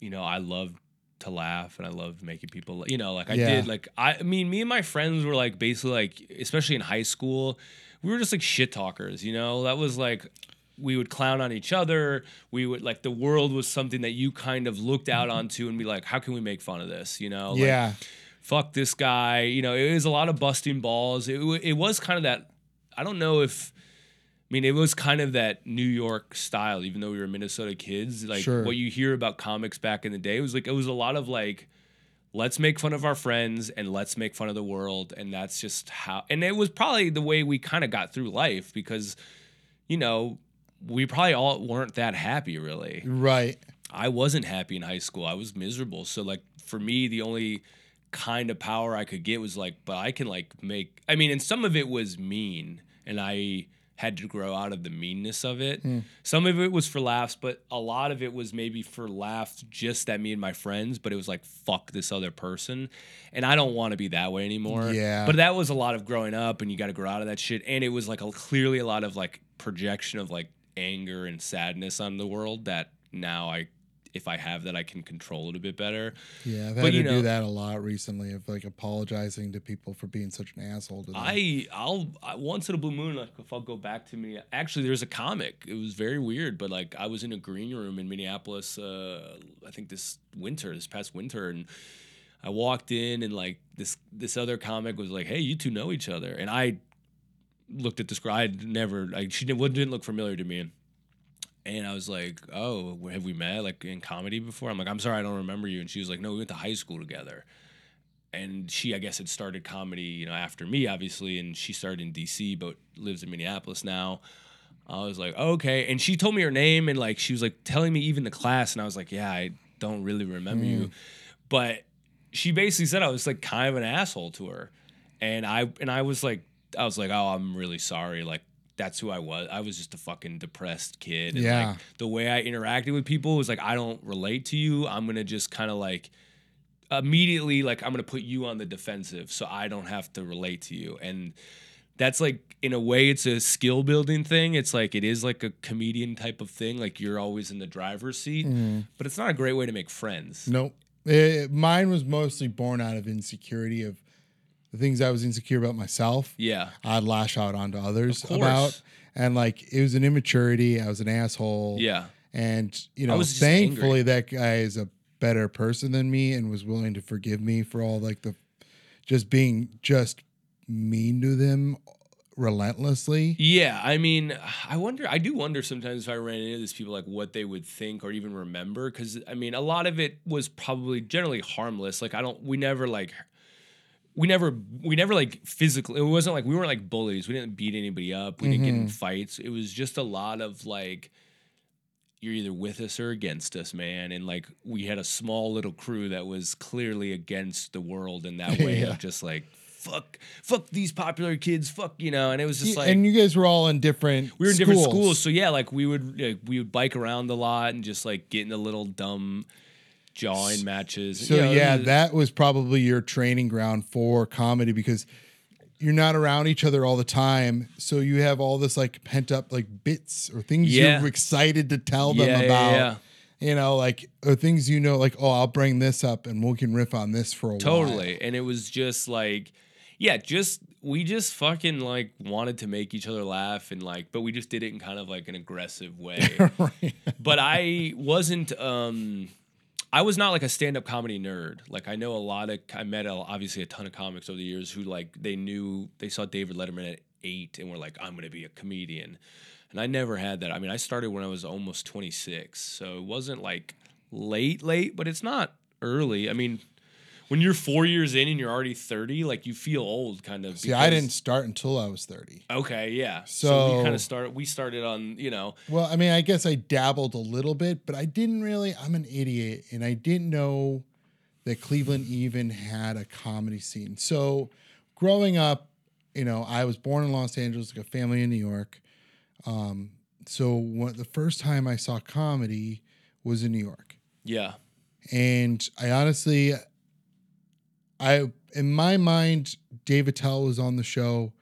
you know, I loved to laugh and I loved making people, you know, like I Yeah. did, like, I, I mean, me and my friends were like basically like, especially in high school, we were just like shit talkers, you know, that was like, we would clown on each other. We would like the world was something that you kind of looked out mm-hmm. onto and be like, how can we make fun of this? You know, Like, yeah. fuck this guy. You know, it was a lot of busting balls. It, it was kind of that. I don't know if. I mean, it was kind of that New York style, even though we were Minnesota kids. Like Sure. what you hear about comics back in the day was like it was a lot of like, let's make fun of our friends and let's make fun of the world, and that's just how. And it was probably the way we kind of got through life because, you know, we probably all weren't that happy really. Right. I wasn't happy in high school. I was miserable. So like for me, the only kind of power I could get was like, but I can like make. I mean, and some of it was mean, and I had to grow out of the meanness of it. Hmm. Some of it was for laughs, but a lot of it was maybe for laughs just at me and my friends. But it was like fuck this other person, and I don't want to be that way anymore. Yeah. But that was a lot of growing up, and you got to grow out of that shit. And it was like a, clearly a lot of like projection of like anger and sadness on the world that now I if I have that I can control it a bit better. Yeah. I've But, had you to know- do that a lot recently of like apologizing to people for being such an asshole to them. I I'll I, once in a blue moon like if I'll go back to me actually there's a comic it was very weird but like I was in a green room in Minneapolis uh I think this winter this past winter and I walked in and like this this other comic was like hey you two know each other and I looked at this girl I'd never like she didn't, didn't look familiar to me. And I was like oh have we met like in comedy before? I'm like I'm sorry I don't remember you. And she was like no we went to high school together. And she I guess had started comedy, you know, after me obviously, and she started in DC but lives in Minneapolis now. I was like, oh, okay, and she told me her name and like she was like telling me even the class, and I was like, yeah, I don't really remember you, mm. but she basically said I was like kind of an asshole to her, and I and I was like, I was like, oh, I'm really sorry, like. That's who I was. I was just a fucking depressed kid. And Yeah. like the way I interacted with people was like, I don't relate to you. I'm gonna just kind of like immediately like I'm gonna put you on the defensive so I don't have to relate to you. And that's like in a way it's a skill building thing. It's like it is like a comedian type of thing. Like you're always in the driver's seat, but it's not a great way to make friends. Nope. Eh, mine was mostly born out of insecurity of the things I was insecure about myself. Yeah. I'd lash out onto others about. And like it was an immaturity. I was an asshole. Yeah. And you know, thankfully that guy is a better person than me and was willing to forgive me for all like the just being just mean to them relentlessly. Yeah, I mean, I wonder. I do wonder sometimes if I ran into these people, like what they would think or even remember. Because I mean, a lot of it was probably generally harmless. Like I don't. We never like. We never. We never like physically. It wasn't like we weren't like bullies. We didn't beat anybody up. We didn't get in mm-hmm. fights. It was just a lot of like. You're either with us or against us, man. And like we had a small little crew that was clearly against the world in that way Yeah. of just like fuck, fuck these popular kids, fuck you know. And it was just Yeah, like and you guys were all in different we were in different schools, so yeah, like we would like, we would bike around a lot and just like get in the little dumb jawing matches. So You know, yeah, that was probably your training ground for comedy because you're not around each other all the time. So you have all this like pent up like bits or things Yeah. you're excited to tell them Yeah, about. yeah. You know, like or things you know, like, oh, I'll bring this up and we can riff on this for a while. totally. And it was just like, yeah, just we just fucking like wanted to make each other laugh and like, but we just did it in kind of like an aggressive way. right. but I wasn't. um I was not like a stand-up comedy nerd. Like I know a lot of. I met a, obviously a ton of comics over the years who like they knew they saw David Letterman at eight and were like, I'm gonna be a comedian. And I never had that. I mean, I started when I was almost 26, so it wasn't like late, late, but it's not early. I mean, when you're four years in and you're already 30, like you feel old, kind of. See, I didn't start until I was 30. Okay, yeah. So, So- we kind of started. We started on, you know, Well, I mean, I guess I dabbled a little bit, but I didn't really. I'm an idiot, and I didn't know that Cleveland even had a comedy scene. So, growing up, you know, I was born in Los Angeles, like a family in New York. Um, so, when, the first time I saw comedy was in New York, yeah, and I honestly, I in my mind, Dave Attell was on the show,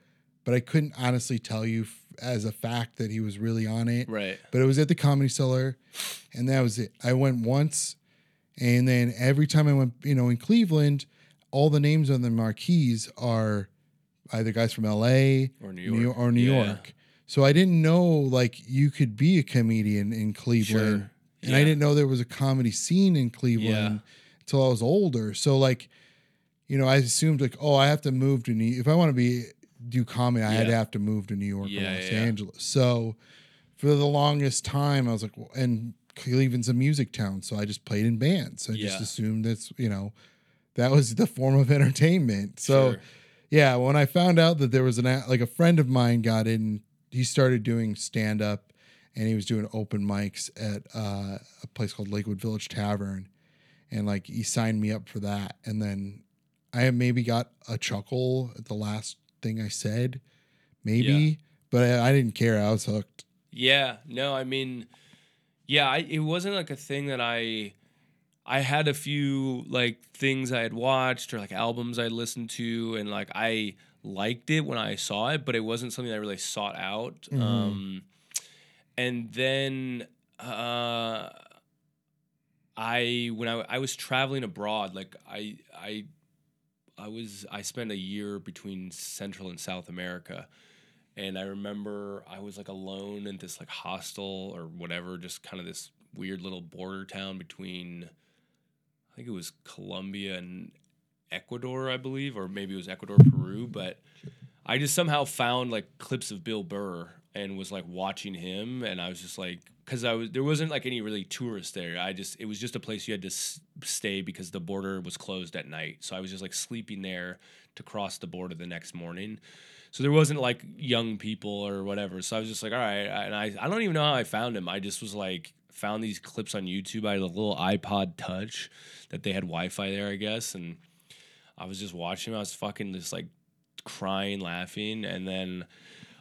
but I couldn't honestly tell you f- as a fact that he was really on it. Right. But it was at the Comedy Cellar, and that was it. I went once, and then every time I went, you know, in Cleveland, all the names on the marquees are either guys from L.A. Or New New York. or New Yeah. York. So I didn't know like you could be a comedian in Cleveland. Sure. And I didn't know there was a comedy scene in Cleveland until I was older. So like, you know, I assumed like, oh, I have to move to New if I want to be do comedy, I had to have to move to New York Yeah, or Los yeah. Angeles. So for the longest time I was like, well, and Cleveland's a music town, so I just played in bands. I just assumed that's, you know, that was the form of entertainment. So Sure. yeah, when I found out that there was an like a friend of mine got in, he started doing stand up, and he was doing open mics at uh, a place called Lakewood Village Tavern, and like he signed me up for that, and then I maybe got a chuckle at the last thing I said, maybe, Yeah. but I, I didn't care. I was hooked. Yeah, no, I mean, yeah, I, it wasn't like a thing that I, I had a few like things I had watched or like albums I'd listened to, and like I liked it when I saw it, but it wasn't something I really sought out. Mhm. Um, and then, uh, I when I I was traveling abroad, like I I I was I spent a year between Central and South America. And I remember I was like alone in this like hostel or whatever, just kind of this weird little border town between I think it was Colombia and Ecuador, I believe, or maybe it was Ecuador, Peru, but I just somehow found like clips of Bill Burr and was like watching him and I was just like cuz I was there wasn't like any really tourists there. I just it was just a place you had to s- stay because the border was closed at night. So I was just like sleeping there to cross the border the next morning. So there wasn't like young people or whatever. So I was just like, all right. And I, I don't even know how I found him. I just was like, found these clips on YouTube. I had a little iPod Touch that they had Wi Fi there, I guess. And I was just watching. Him. I was fucking just like crying, laughing. And then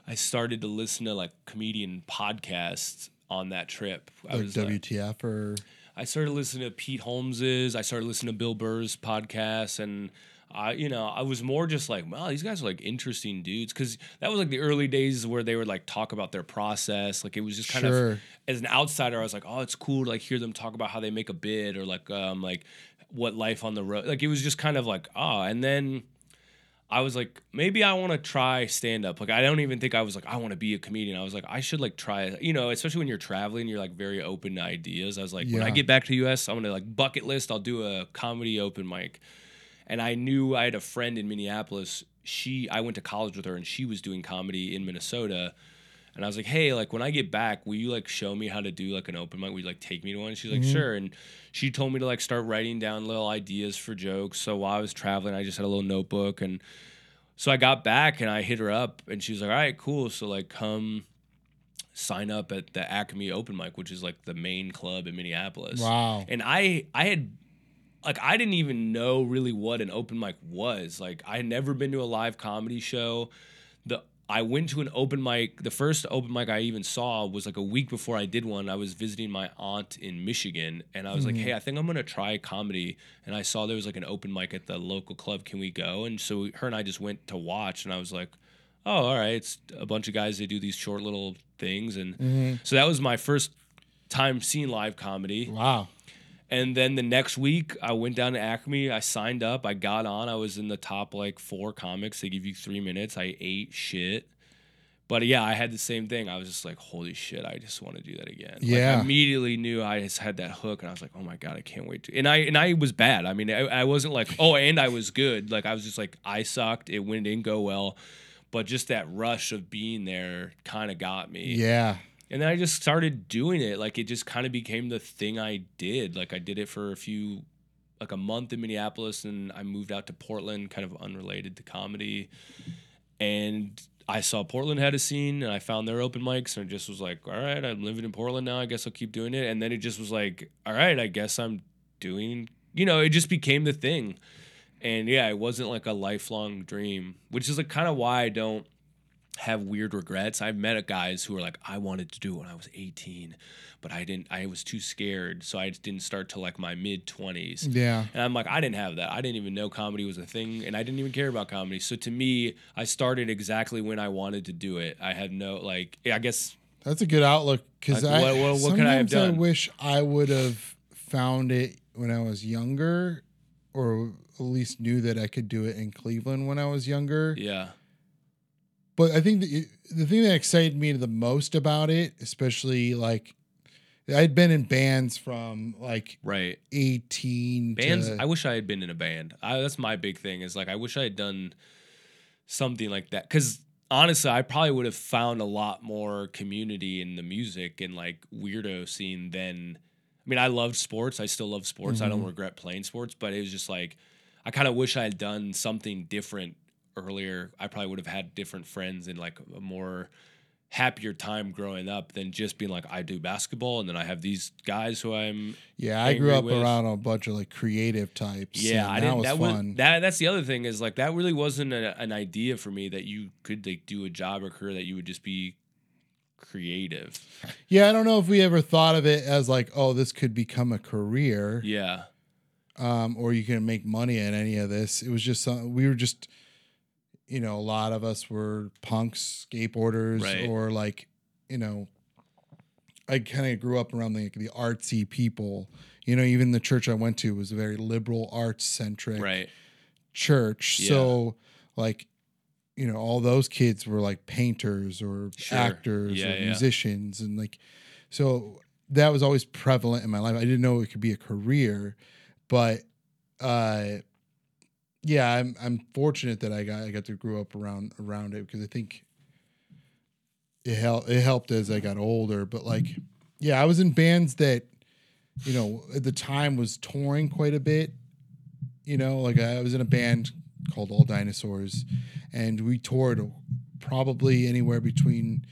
I started to listen to like comedian podcasts on that trip. I Like was like, WTF or I started listening to Pete Holmes's. I started listening to Bill Burr's podcast, and I, you know, I was more just like, wow, these guys are like interesting dudes, because that was like the early days where they would like talk about their process. Like it was just kind Sure. of as an outsider, I was like, oh, it's cool to like hear them talk about how they make a bid or like um like what life on the road. Like it was just kind of like ah, and then. I was like, maybe I want to try stand up. Like, I don't even think I was like, I want to be a comedian. I was like, I should like try, you know, especially when you're traveling, you're like very open to ideas. I was like, when I get back to the US, I'm gonna like bucket list. I'll do a comedy open mic. And I knew I had a friend in Minneapolis. She, I went to college with her, and she was doing comedy in Minnesota. And I was like, hey, like when I get back, will you like show me how to do like an open mic? Will you like take me to one? She's like, Mhm. sure. And she told me to like start writing down little ideas for jokes. So while I was traveling, I just had a little notebook. And so I got back and I hit her up and she was like, all right, cool. So like come sign up at the Acme open mic, which is like the main club in Minneapolis. wow. And I I had like I didn't even know really what an open mic was. Like I had never been to a live comedy show. The I went to an open mic. The first open mic I even saw was like a week before I did one. I was visiting my aunt in Michigan, and I was like, Mhm. "Hey, I think I'm gonna try comedy." And I saw there was like an open mic at the local club. Can we go? And so her and I just went to watch, and I was like, "Oh, all right." It's a bunch of guys. They do these short little things, and Mhm. so that was my first time seeing live comedy. Wow. And then the next week, I went down to Acme. I signed up. I got on. I was in the top like four comics. They give you three minutes. I ate shit. But yeah, I had the same thing. I was just like, holy shit, I just want to do that again. Like, Yeah. I immediately knew I just had that hook and I was like, oh my God, I can't wait to. And I and I was bad. I mean, I, I wasn't like, oh, and I was good. Like I was just like, I sucked. It went didn't go well. But just that rush of being there kind of got me. Yeah. And then I just started doing it. Like it just kind of became the thing I did. Like I did it for a few, like a month in Minneapolis, and I moved out to Portland, kind of unrelated to comedy. And I saw Portland had a scene, and I found their open mics, and it just was like, all right, I'm living in Portland now. I guess I'll keep doing it. And then it just was like, all right, I guess I'm doing. You know, it just became the thing. And yeah, it wasn't like a lifelong dream, which is like kind of why I don't have weird regrets. I've met guys who are like, I wanted to do it when I was 18, but I didn't. I was too scared, so I didn't start till like my mid 20s. Yeah. And I'm like, I didn't have that. I didn't even know comedy was a thing, and I didn't even care about comedy. So to me, I started exactly when I wanted to do it. I had no like. I guess That's a good outlook because Like, I what- what- what could I have done? wish I would have found it when I was younger, or at least knew that I could do it in Cleveland when I was younger. yeah, But I think the, the thing that excited me the most about it, especially like I'd been in bands from like right. 18 Bands. to I wish I had been in a band. I, that's my big thing. Is like I wish I had done something like that. Because honestly, I probably would have found a lot more community in the music and like weirdo scene than. I mean, I loved sports. I still love sports. I don't Mhm. regret playing sports, but it was just like I kind of wish I had done something different earlier. I probably would have had different friends and like a more happier time growing up than just being like I do basketball and then I have these guys who I'm yeah, I grew up with. around a bunch of like creative types. yeah, and I didn't. that was that fun. was that. That's the other thing is like that really wasn't a, an idea for me that you could like do a job or career that you would just be creative. yeah, I don't know if we ever thought of it as like, oh, this could become a career. Yeah, um, or you can make money at any of this. It was just we were just, you know, a lot of us were punks, skateboarders, Right. or like, you know, I kind of grew up around the, the artsy people. You know, even the church I went to was a very liberal, arts centric right. church. Yeah. So, like, you know, all those kids were like painters or Sure. actors Yeah, or yeah. musicians. And like, so that was always prevalent in my life. I didn't know it could be a career, but, uh, yeah, I'm I'm fortunate that I got I got to grow up around around it because I think it helped it helped as I got older. But like, yeah, I was in bands that, you know, at the time was touring quite a bit. You know, like I was in a band called All Dinosaurs, and we toured probably anywhere between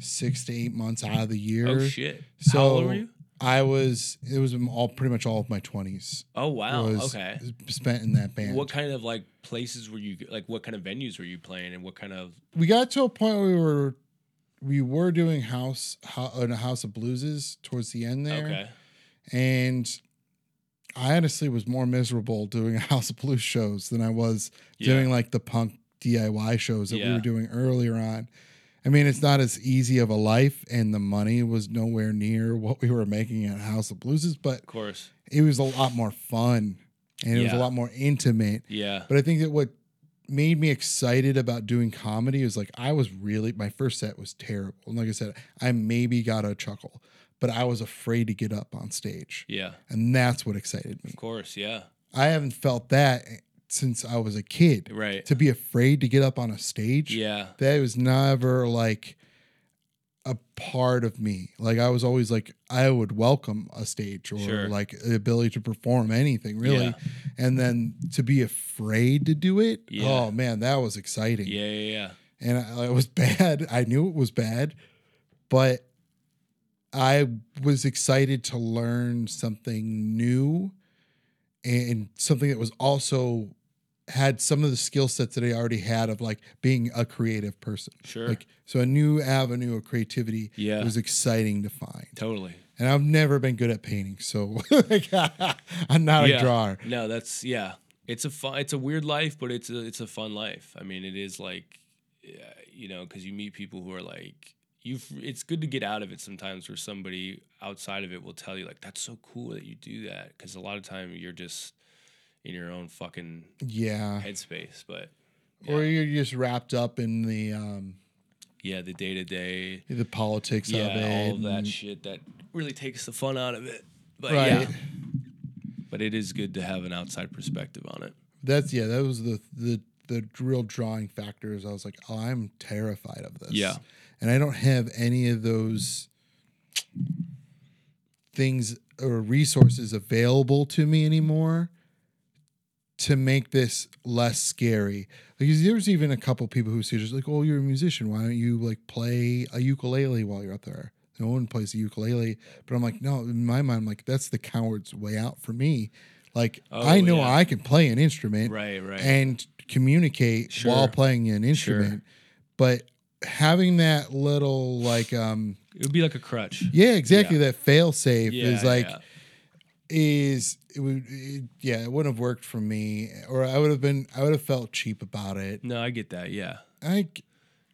six to eight months out of the oh, year. Oh shit. So How old were you? I was. It was all pretty much all of my twenties. Oh wow. Okay. spent in that band. What kind of like places were you like? What kind of venues were you playing, and what kind of? we got to a point where we were we were doing house ho- uh, in a house of blueses towards the end there Okay. and i honestly was more miserable doing a house of blues shows than i was Yeah. doing like the punk diy shows that we were doing earlier on i mean it's not as easy of a life and the money was nowhere near what we were making at house of blueses but Of course. it was a lot more fun and it was a lot more intimate Yeah. but I think that what made me excited about doing comedy was like I was really my first set was terrible. And like I said, I maybe got a chuckle, but I was afraid to get up on stage. Yeah. And that's what excited me. Of course. Yeah. I haven't felt that since I was a kid. Right. To be afraid to get up on a stage, Yeah. that was never like a part of me. Like I was always like I would welcome a stage or Sure. like the ability to perform anything really. Yeah. And then to be afraid to do it, Yeah. oh man, that was exciting. Yeah. Yeah. Yeah. And I, it was bad. I knew it was bad, but I was excited to learn something new and something that was also had some of the skill sets that I already had of like being a creative person. Sure. Like so a new avenue of creativity Yeah. was exciting to find. totally. And I've never been good at painting, so like, I'm not Yeah. a drawer. No, that's yeah. It's a fun. It's a weird life, but it's a it's a fun life. I mean, it is like, you know, because you meet people who are like you. It's good to get out of it sometimes, where somebody outside of it will tell you like, "That's so cool that you do that," because a lot of time you're just in your own fucking Yeah. headspace. But Or you're just wrapped up in the um yeah, the day to day, the politics yeah, of it. all of that shit that really takes the fun out of it. But Right. yeah, but it is good to have an outside perspective on it. That's yeah, that was the the the real drawing factors. I was like, oh, I'm terrified of this. Yeah. And I don't have any of those things or resources available to me anymore to make this less scary. Because there's even a couple people who say just like, "Oh, you're a musician. Why don't you like play a ukulele while you're up there?" No one plays the ukulele, but I'm like, no. In my mind, I'm like, that's the coward's way out for me. Like, Oh, I know yeah. I can play an instrument Right, right. and communicate Sure. while playing an instrument, but having that little like um It would be like a crutch. yeah exactly that fail safe is like yeah. Is it would it, yeah it wouldn't have worked for me or I would have been I would have felt cheap about it. No, I get that. Yeah. I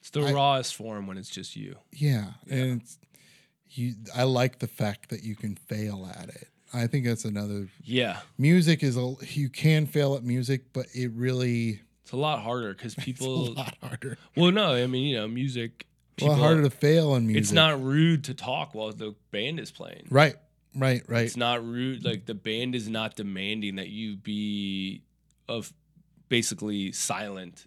It's the I- rawest form when it's just you. yeah, and it's, you I like the fact that you can fail at it. I think that's another Yeah. music is a you can fail at music, but it really It's a lot harder because it's people. a lot harder. Well, no, I mean, you know, music. a lot harder to fail in music. It's not rude to talk while the band is playing. right, right, right. It's not rude. Like the band is not demanding that you be of basically silent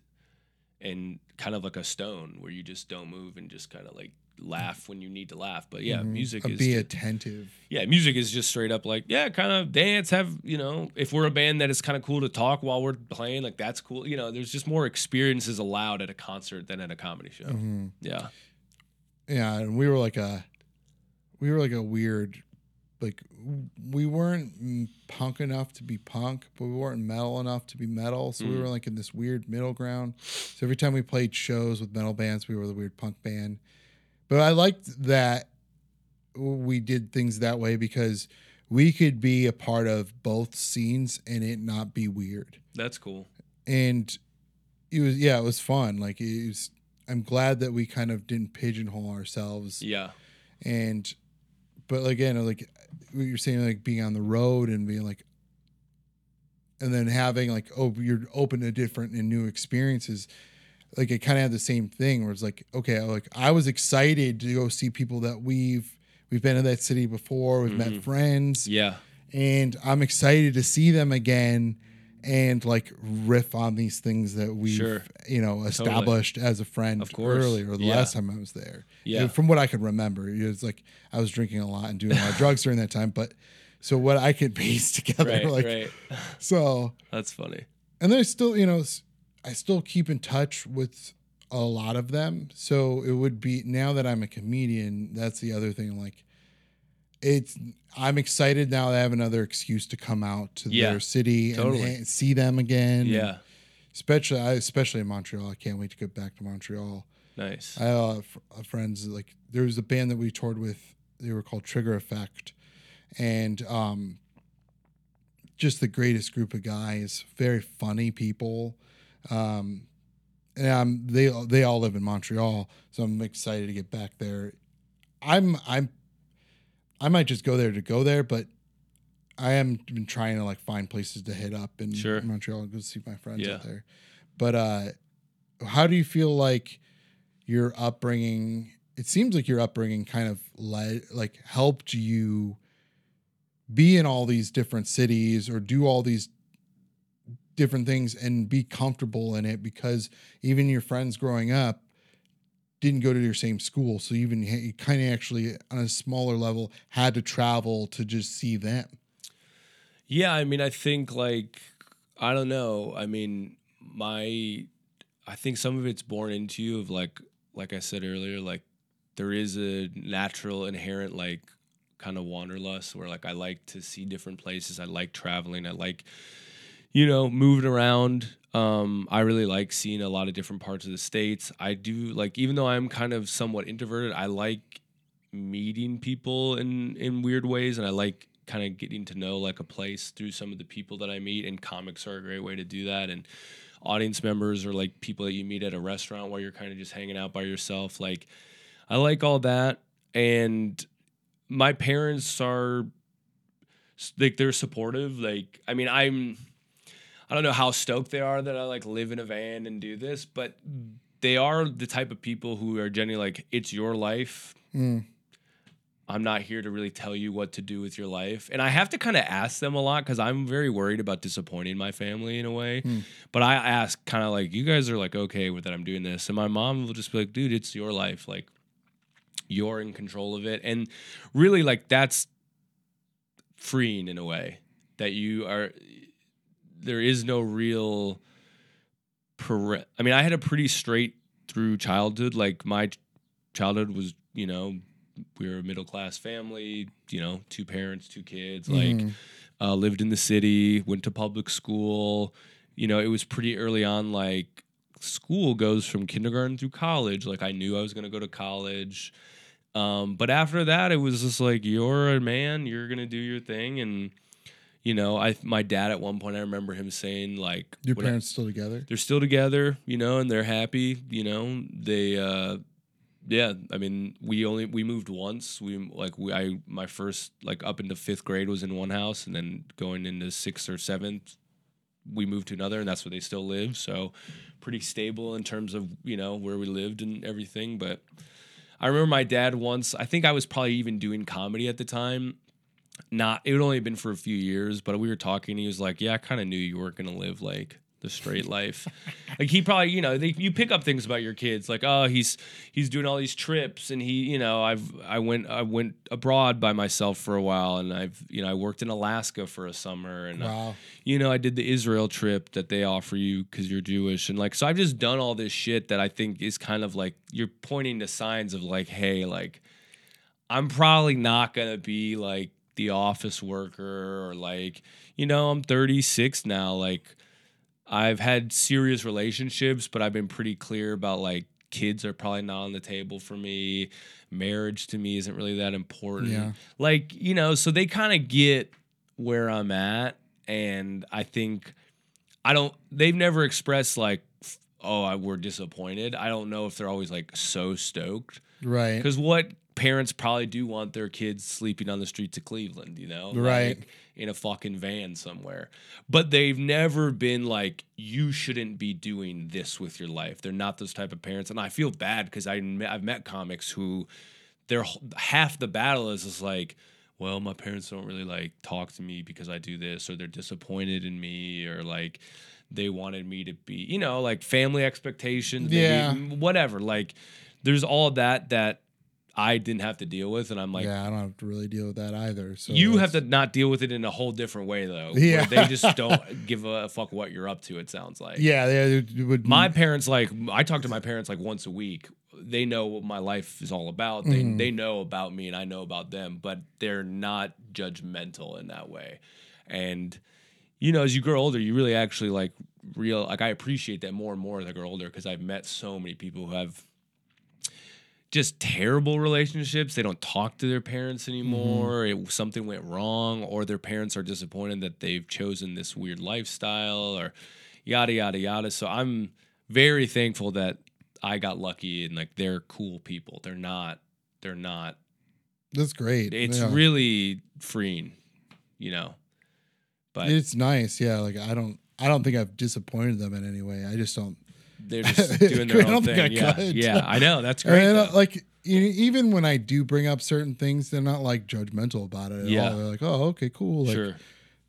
and kind of like a stone where you just don't move and just kind of like laugh when you need to laugh. But yeah, Mhm. music is be attentive. yeah, music is just straight up like yeah, kind of dance. Have you know if we're a band that is kind of cool to talk while we're playing, like that's cool. You know, there's just more experiences allowed at a concert than at a comedy show. Mhm. Yeah, Yeah, and we were like a, we were like a weird, like we weren't punk enough to be punk, but we weren't metal enough to be metal. So we Mm. were like in this weird middle ground. So every time we played shows with metal bands, we were the weird punk band. But I liked that we did things that way because we could be a part of both scenes and it not be weird. that's cool. and it was yeah it was fun like it was i'm glad that we kind of didn't pigeonhole ourselves Yeah, and but again like what you're saying like being on the road and being like and then having like oh you're open to different and new experiences like it kind of had the same thing where it's like okay like i was excited to go see people that we've we've been in that city before we've Mhm. met friends yeah, and I'm excited to see them again and like riff on these things that we've Sure. you know established as a friend Of course. earlier the Yeah. last time I was there. Yeah. And from what I could remember, it was like I was drinking a lot and doing a lot of drugs during that time, but so what I could piece together right, like right. so That's funny. and then I still, you know, I still keep in touch with a lot of them. So it would be now that I'm a comedian, that's the other thing. Like, it's I'm excited now to have another excuse to come out to Yeah, their city totally. and, see them again. Yeah, especially I, especially in Montreal. I can't wait to get back to Montreal. nice. I uh, f- friends like there was a band that we toured with. They were called Trigger Effect, and um, just the greatest group of guys. Very funny people. Um, and um, they they all live in Montreal, so I'm excited to get back there. I'm I'm I might just go there to go there, but I am been trying to like find places to hit up in Sure. Montreal and go see my friends Yeah. out there. But uh, how do you feel like your upbringing? It seems like your upbringing kind of led, like helped you be in all these different cities or do all these different things and be comfortable in it because even your friends growing up didn't go to your same school so even you kind of actually on a smaller level had to travel to just see them Yeah, I mean, I think like I don't know. I mean, my I think some of it's born into you of like like I said earlier, like there is a natural inherent like kind of wanderlust where like I like to see different places. I like traveling. I like you know, moving around. Um, I really like seeing a lot of different parts of the states. I do like even though I'm kind of somewhat introverted, I like meeting people in in weird ways and I like kind of getting to know like a place through some of the people that I meet and comics are a great way to do that and audience members or like people that you meet at a restaurant while you're kind of just hanging out by yourself like I like all that and my parents are like they're supportive like I mean I'm I don't know how stoked they are that I like live in a van and do this but they are the type of people who are genuinely like it's your life Mm. I'm not here to really tell you what to do with your life. And I have to kind of ask them a lot because I'm very worried about disappointing my family in a way. Hmm. But I ask kind of like, you guys are like, okay with that I'm doing this. And my mom will just be like, dude, it's your life. Like, you're in control of it. And really, like, that's freeing in a way that you are, there is no real, I mean, I had a pretty straight through childhood. Like, my childhood was, you know, we were a middle class family, you know, two parents, two kids, like Mhm. uh, lived in the city, went to public school. You know, it was pretty early on, like school goes from kindergarten through college. Like I knew I was gonna go to college. Um, but after that, it was just like you're a man, you're gonna do your thing, and you know, I my dad at one point I remember him saying like, Your when I- parents still together? they're still together, you know, and they're happy, you know. They uh yeah, I mean, we only we moved once. We like we I my first like up into 5th grade was in one house and then going into 6th or 7th we moved to another and that's where they still live. So pretty stable in terms of, you know, where we lived and everything, but I remember my dad once, I think I was probably even doing comedy at the time. Not it would only have been for a few years, but we were talking. He was like, "Yeah, I kind of knew you weren't gonna live like the straight life." like he probably, you know, they, you pick up things about your kids, like, "Oh, he's he's doing all these trips, and he, you know, I've I went I went abroad by myself for a while, and I've you know I worked in Alaska for a summer, and uh, Wow. you know, I did the Israel trip that they offer you because you're Jewish. And like, so I've just done all this shit that I think is kind of like you're pointing to signs of like, hey, like, I'm probably not going to be like the office worker or like, you know, I'm 36 now. Like, I've had serious relationships, but I've been pretty clear about like, kids are probably not on the table for me. Marriage to me isn't really that important Yeah. like you know so they kind of get where i'm at and i think i don't they've never expressed like oh I, we're disappointed i don't know if they're always like so stoked Right. because what parents probably do want their kids sleeping on the streets of cleveland you know? Right. Like, in a fucking van somewhere. But they've never been like you shouldn't be doing this with your life. They're not those type of parents. And i feel bad because i've met comics who their half the battle is just like well my parents don't really like talk to me because i do this or they're disappointed in me or like they wanted me to be you know like family expectations maybe, Yeah. whatever. Like there's all that that i didn't have to deal with and i'm like yeah, I don't have to really deal with that either. So you have to not deal with it in a whole different way though Yeah. they just don't give a fuck what you're up to it sounds like Yeah, they would my parents like i talk to my parents like once a week they know what my life is all about they, Mhm. they know about me and i know about them but they're not judgmental in that way and you know as you grow older you really actually like real like i appreciate that more and more as i grow older because i've met so many people who have just terrible relationships. They don't talk to their parents mm-hmm. anymore. It, something went wrong, or their parents are disappointed that they've chosen this weird lifestyle, or yada yada yada. So I'm very thankful that I got lucky and like they're cool people. They're not. They're not. that's great. It's yeah. really freeing, you know. But it's nice. Yeah, like I don't I don't think I've disappointed them in any way. I just don't they're just doing their I don't own think thing. I Yeah, could. yeah. I know that's great. and, uh, like even when I do bring up certain things, they're not like judgmental about it at Yeah. all. They're like, "Oh, okay, cool." Like sure.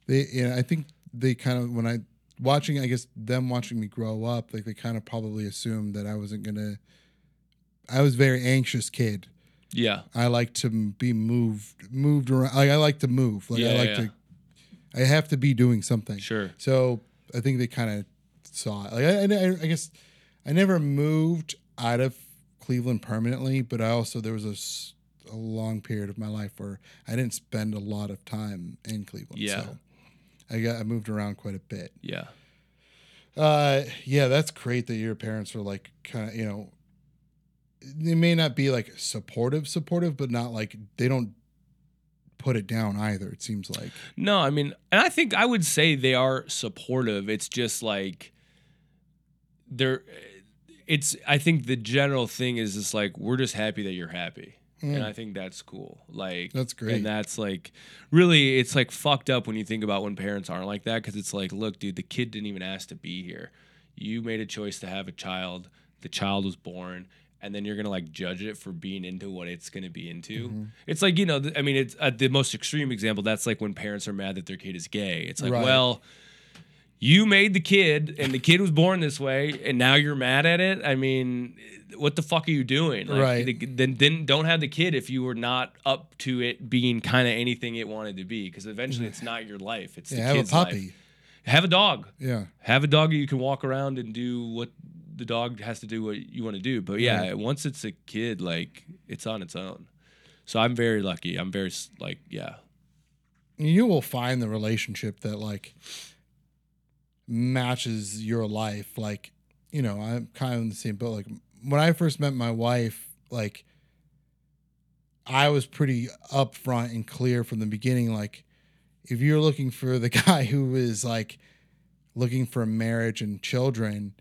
they, yeah, I think they kind of when I watching, I guess them watching me grow up, like they kind of probably assumed that I wasn't gonna. I was a very anxious kid. Yeah. I like to be moved, moved around. Like I like to move. Like I like yeah. to. I have to be doing something. Sure. So I think they kind of saw it. Like I, I, I guess I never moved out of Cleveland permanently, but I also there was a, a long period of my life where I didn't spend a lot of time in Cleveland. Yeah. So I got I moved around quite a bit. Yeah. Uh, yeah, that's great that your parents were like kind of you know. They may not be like supportive, supportive, but not like they don't put it down either. It seems like No, I mean, and I think I would say they are supportive. It's just like they're. It's. I think the general thing is just like we're just happy that you're happy, and Mm. I think that's cool. Like that's great. And that's like really, it's like fucked up when you think about when parents aren't like that because it's like, look, dude, the kid didn't even ask to be here. You made a choice to have a child. The child was born, and then you're gonna like judge it for being into what it's gonna be into. Mhm. It's like you know, th- I mean, it's uh, the most extreme example. That's like when parents are mad that their kid is gay. It's like, Right. well. You made the kid, and the kid was born this way, and now you're mad at it. I mean, what the fuck are you doing? Like, Right. the- then, then don't have the kid if you were not up to it being kind of anything it wanted to be, because eventually it's not your life. It's yeah, the have a kid's life. puppy. Have a dog. Yeah. Have a dog that you can walk around and do what the dog has to do what you want to do. But yeah, Right. once it's a kid, like it's on its own. So I'm very lucky. I'm very like yeah, you will find the relationship that like matches your life like you know, I'm kind of in the same boat. Like when I first met my wife, like I was pretty upfront and clear from the beginning. Like, if you're looking for the guy who is like looking for marriage and children,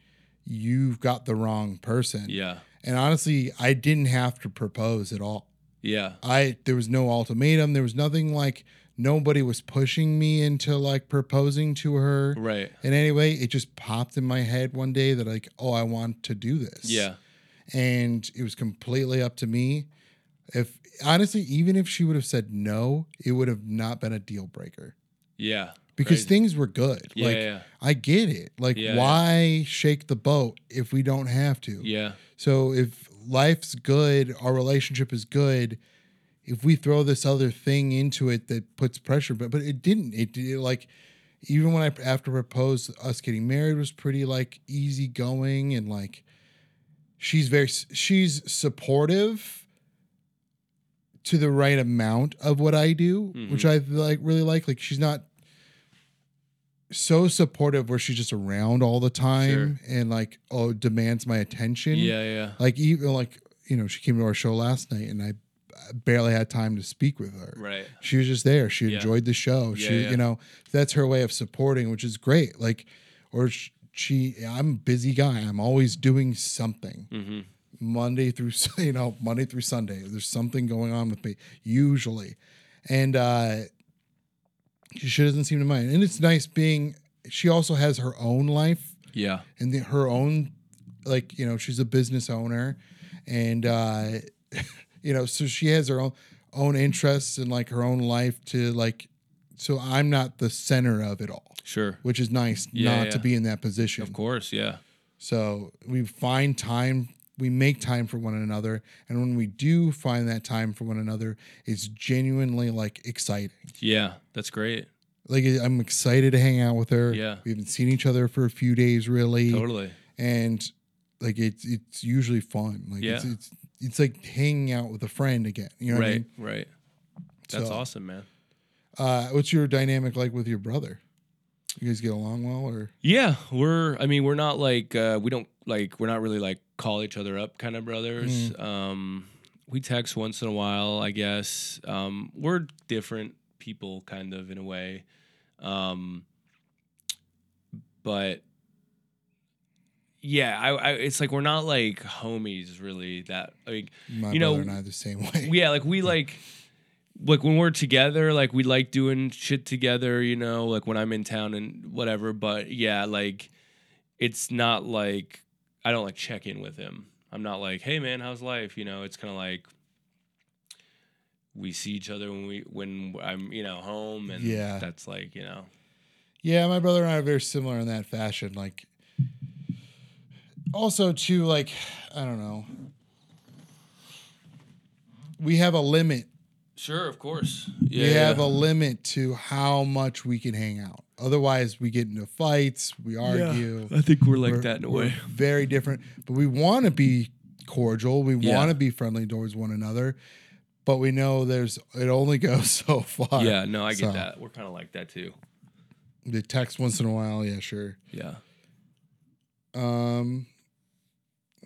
you've got the wrong person. Yeah. And honestly, I didn't have to propose at all. Yeah. I there was no ultimatum. There was nothing like nobody was pushing me into like proposing to her Right. in any way. It just popped in my head one day that like, oh, I want to do this. Yeah. And it was completely up to me. If honestly, even if she would have said no, it would have not been a deal breaker. Yeah. Because Crazy. things were good. Yeah. like yeah. I get it. Like Yeah, why shake the boat if we don't have to? Yeah. So if life's good, our relationship is good. If we throw this other thing into it that puts pressure, but but it didn't. It, it like even when I after proposed, us getting married was pretty like easy going and like she's very she's supportive to the right amount of what I do, mm-hmm. which I like really like. Like she's not so supportive where she's just around all the time and like oh demands my attention. Yeah. Yeah. Like even like you know she came to our show last night and I barely had time to speak with her. Right. She was just there. She Yeah. enjoyed the show. Yeah, she yeah. you know that's her way of supporting, which is great. Like or she I'm a busy guy. I'm always doing something. Mm-hmm. Monday through you know Monday through Sunday. There's something going on with me usually, and uh, she doesn't seem to mind. And it's nice being. She also has her own life Yeah. and the, her own, like you know, she's a business owner, and uh, you know, so she has her own own interests and like her own life to like. So I'm not the center of it all, Sure. which is nice Yeah, not yeah. to be in that position. Of course. Yeah. So we find time, we make time for one another. And when we do find that time for one another, it's genuinely like exciting. Yeah. That's great. Like I'm excited to hang out with her. Yeah. We haven't seen each other for a few days really. Totally. And like it's it's usually fun. Like Yeah. it's it's like hanging out with a friend again. You know what I right. mean? Right. That's So- awesome, man. Uh what's your dynamic like with your brother? You guys get along well or Yeah, we're. I mean, we're not like uh, we don't like we're not really like call each other up kind of brothers. Mm. Um, we text once in a while, I guess. Um, we're different people, kind of in a way, um, but yeah, I, I. It's like we're not like homies, really. That like my You know, brother and I the same way. yeah, like we like like when we're together, like we like doing shit together, you know, like when I'm in town and whatever. But yeah, like it's not like I don't like check in with him. I'm not like, hey man, how's life? You know, it's kind of like we see each other when we when I'm you know home, and Yeah. that's like you know Yeah, my brother and I are very similar in that fashion. Like, also too, like, I don't know. We have a limit. sure, of course, Yeah, we have a limit to how much we can hang out. Otherwise, we get into fights. We argue. Yeah, I think we're like We're- that in a way. Very different, but we want to be cordial. We Yeah. want to be friendly towards one another, but we know there's it only goes so far. Yeah, no, I get So- that. We're kind of like that too. The text once in a while, yeah, sure. Yeah. Um,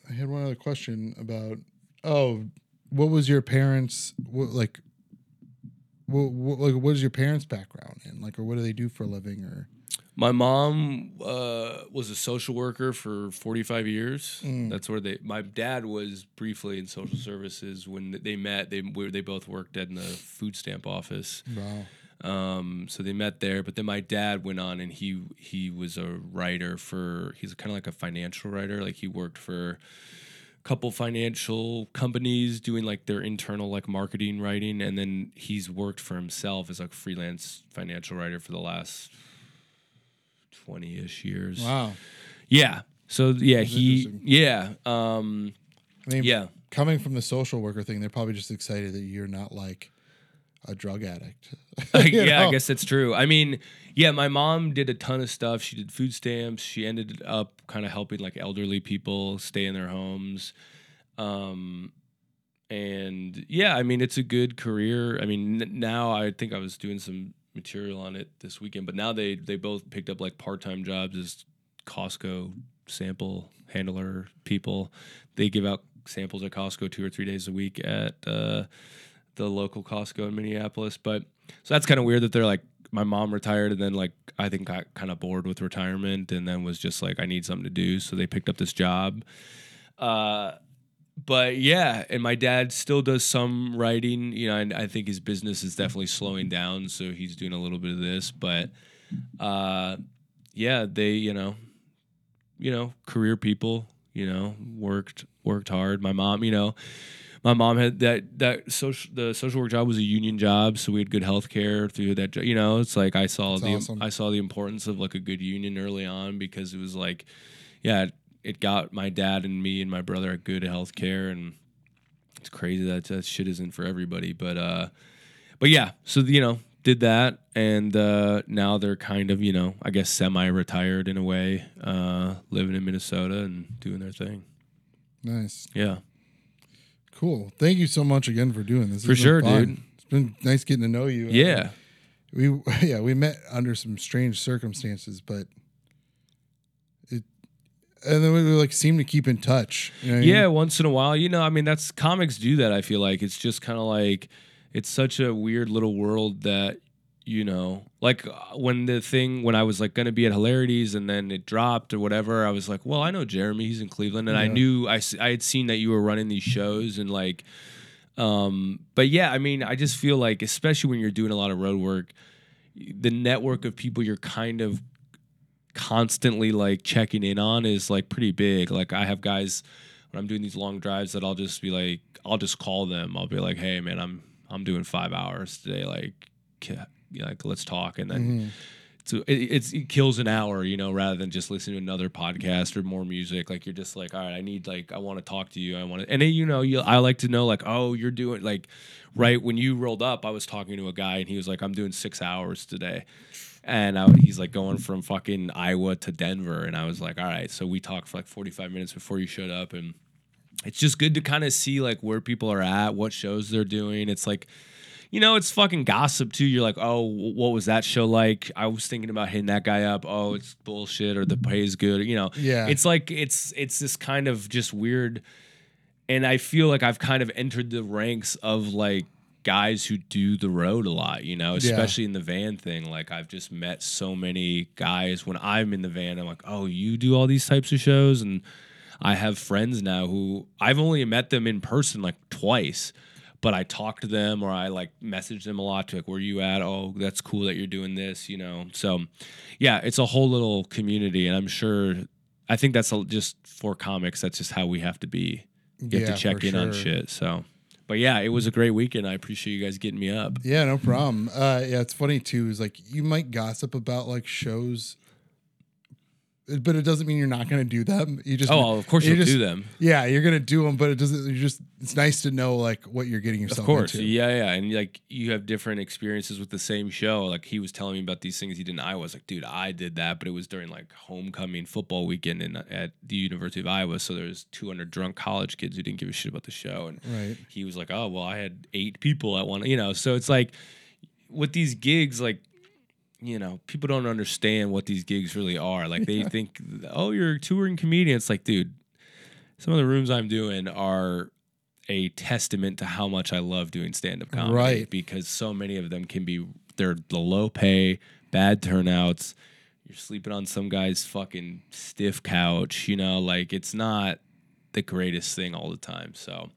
I had one other question about. Oh, what was your parents what, like? What, what like what is your parents' background in like, or what do they do for a living, or My mom uh, was a social worker for 45 years. Mm. That's where they. My dad was briefly in social services when they met. They they both worked in the food stamp office. wow, Um, so they met there. But then my dad went on and he he was a writer for. He's kind of like a financial writer. Like he worked for a couple financial companies doing like their internal like marketing writing, and then he's worked for himself as like freelance financial writer for the last. 20-ish years. wow? Yeah. So yeah, That's he yeah. Um I mean, yeah. coming from the social worker thing, they're probably just excited that you're not like a drug addict. Yeah, know? I guess that's true. I mean, yeah, my mom did a ton of stuff. She did food stamps. She ended up kind of helping like elderly people stay in their homes. Um and yeah, I mean, it's a good career. I mean, n- now I think I was doing some material on it this weekend, but now they they both picked up like part-time jobs as Costco sample handler people. They give out samples at Costco two or three days a week at uh, the local Costco in Minneapolis. But so that's kind of weird that they're like, my mom retired and then like I think got kind of bored with retirement and then was just like, I need something to do. So they picked up this job. Uh, but yeah, and my dad still does some writing. You know, and I think his business is definitely slowing down, so he's doing a little bit of this. But uh, yeah, they you know, you know, career people. You know, worked worked hard. My mom, you know, my mom had that that social the social work job was a union job, so we had good health care through that. You know, it's like I saw That's the awesome. I saw the importance of like a good union early on because it was like, yeah, it got my dad and me and my brother a good health care and it's crazy that that shit isn't for everybody but uh but yeah so you know did that and uh now they're kind of you know i guess semi-retired in a way uh living in minnesota and doing their thing Nice. yeah Cool. Thank you so much again for doing this. For It's sure, dude. It's been nice getting to know you. yeah we yeah we met under some strange circumstances, but it and then we like seem to keep in touch. You know what I mean? yeah once in a while you know i mean that's comics do that i feel like it's just kind of like it's such a weird little world that you know like uh, when the thing when i was like gonna be at hilarities and then it dropped or whatever i was like well i know Gheramy he's in cleveland and i Yeah. knew I had seen that you were running these shows and like um but yeah i mean i just feel like especially when you're doing a lot of road work the network of people you're kind of constantly like checking in on is like pretty big. Like I have guys when I'm doing these long drives that I'll just be like, I'll just call them. I'll be like, hey man, I'm I'm doing five hours today. Like, like let's talk. And then Mhm. so it, it's it kills an hour, you know, rather than just listening to another podcast or more music. Like you're just like, all right, I need like I want to talk to you. I want to, and then you know, you I like to know like, oh, you're doing like, right when you rolled up, I was talking to a guy and he was like, I'm doing six hours today. And I, he's like going from fucking Iowa to Denver, and I was like, all right. So we talked for like 45 minutes before you showed up, and it's just good to kind of see like where people are at, what shows they're doing. It's like, you know, it's fucking gossip too. You're like, oh, what was that show like? I was thinking about hitting that guy up. Oh, it's bullshit, or the pay is good. You know, Yeah. It's like it's it's this kind of just weird, and I feel like I've kind of entered the ranks of like guys who do the road a lot. You know, Yeah. especially in the van thing. Like I've just met so many guys when I'm in the van. I'm like, oh, you do all these types of shows, and I have friends now who I've only met them in person like twice, but I talk to them or I like message them a lot to like, where you at? Oh, that's cool that you're doing this, you know? So yeah, it's a whole little community. And I'm sure, I think that's a- just for comics. That's just how we have to be. You have Yeah, to check in on shit. So, but yeah, it was a great weekend. I appreciate you guys getting me up. Yeah, no problem. Uh, yeah, it's funny too. Is like you might gossip about like shows, but it doesn't mean you're not going to do them. You just Oh, of course you you'll just- do them. Yeah, you're going to do them, but it doesn't. You just it's nice to know like what you're getting yourself into. Of course, into. yeah, yeah, and like you have different experiences with the same show. Like he was telling me about these things he did in Iowa. I was like, dude, I did that, but it was during like homecoming football weekend in at the University of Iowa. So there was 200 drunk college kids who didn't give a shit about the show, and Right. he was like, oh well, I had eight people at one, you know. So it's like with these gigs, like you know, people don't understand what these gigs really are. Like they think, oh, you're a touring comedian. It's like, dude, some of the rooms I'm doing are a testament to how much I love doing stand up comedy. Right. Because so many of them can be they're the low pay, bad turnouts. You're sleeping on some guy's fucking stiff couch, you know, like it's not the greatest thing all the time. So,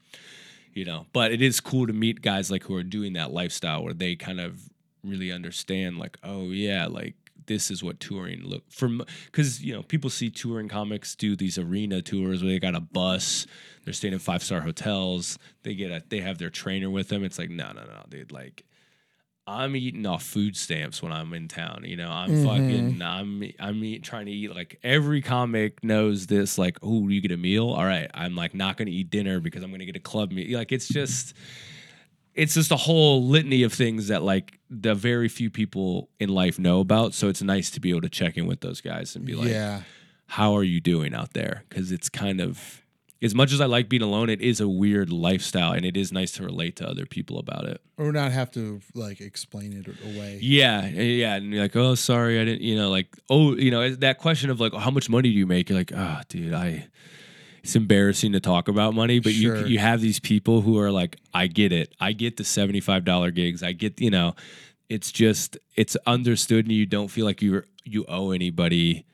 you know, but it is cool to meet guys like who are doing that lifestyle where they kind of really understand like, oh yeah, like this is what touring look from because you know people see touring comics do these arena tours where they got a bus they're staying in five star hotels they get a they have their trainer with them. It's like no no no dude like i'm eating off food stamps when i'm in town you know? I'm Mhm. fucking i'm i'm eat, trying to eat like every comic knows this like oh you get a meal? All right. I'm like not gonna eat dinner because i'm gonna get a club meal. Like it's just it's just a whole litany of things that like the very few people in life know about. So it's nice to be able to check in with those guys and be like, yeah. how are you doing out there? Because it's kind of as much as I like being alone, it is a weird lifestyle, and it is nice to relate to other people about it. or not have to like explain it away. Yeah, yeah, and you're like, oh, sorry, I didn't, you know, like, oh, you know, that question of like, how much money do you make? You're like, ah, dude, I. It's embarrassing to talk about money, but Sure. you you have these people who are like, I get it, I get the seventy five dollar gigs, I get, you know, it's just it's understood, and you don't feel like you you owe anybody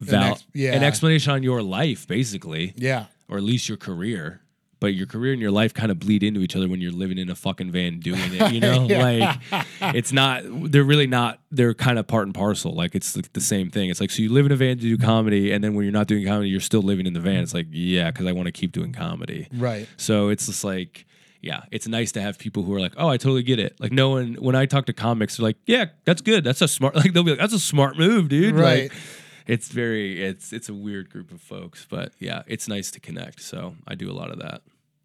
val- ex- yeah. an explanation on your life, basically Yeah. or at least your career. But your career and your life kind of bleed into each other when you're living in a fucking van doing it. You know, Yeah. like it's not. They're really not. They're kind of part and parcel. Like it's like the same thing. It's like so you live in a van to do comedy, and then when you're not doing comedy, you're still living in the van. It's like yeah, because I want to keep doing comedy. Right. So it's just like, yeah, it's nice to have people who are like, oh, I totally get it. Like no one, when I talk to comics, they're like, yeah, that's good. That's a smart. Like they'll be like, that's a smart move, dude. Right. Like, it's very, it's it's a weird group of folks, but yeah, it's nice to connect. So I do a lot of that.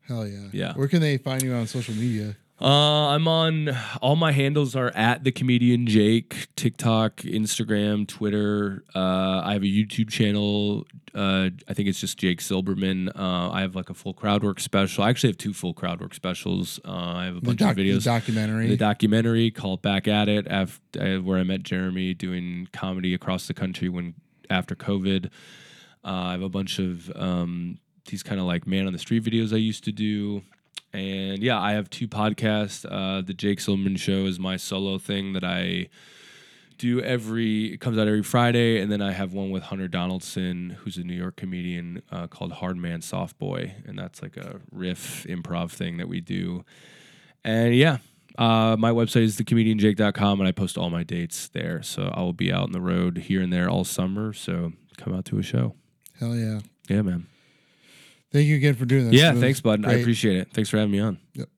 Hell yeah. Yeah. Where can they find you on social media? Uh, I'm on all my handles are at the comedian Jake, TikTok, Instagram, Twitter. Uh, I have a YouTube channel. Uh, I think it's just Jake Silberman. Uh, I have like a full crowd work special. I actually have two full crowd work specials. Uh, I have a The, bunch doc- of the videos. documentary. the documentary called Back at It, after, where I met Gheramy doing comedy across the country when after COVID. Uh, I have a bunch of um, these kind of like man on the street videos I used to do. And yeah, I have two podcasts. Uh, the Jake Silberman Show is my solo thing that I do every. It comes out every Friday, and then I have one with Hunter Donaldson, who's a New York comedian, uh, called Hard Man Soft Boy, and that's like a riff improv thing that we do. And yeah, uh, my website is thecomedianjake.com, and I post all my dates there. So I will be out on the road here and there all summer. So come out to a show. Hell yeah. Yeah, man. Thank you again for doing this. Yeah, thanks, bud. I appreciate it. Thanks for having me on. Yep.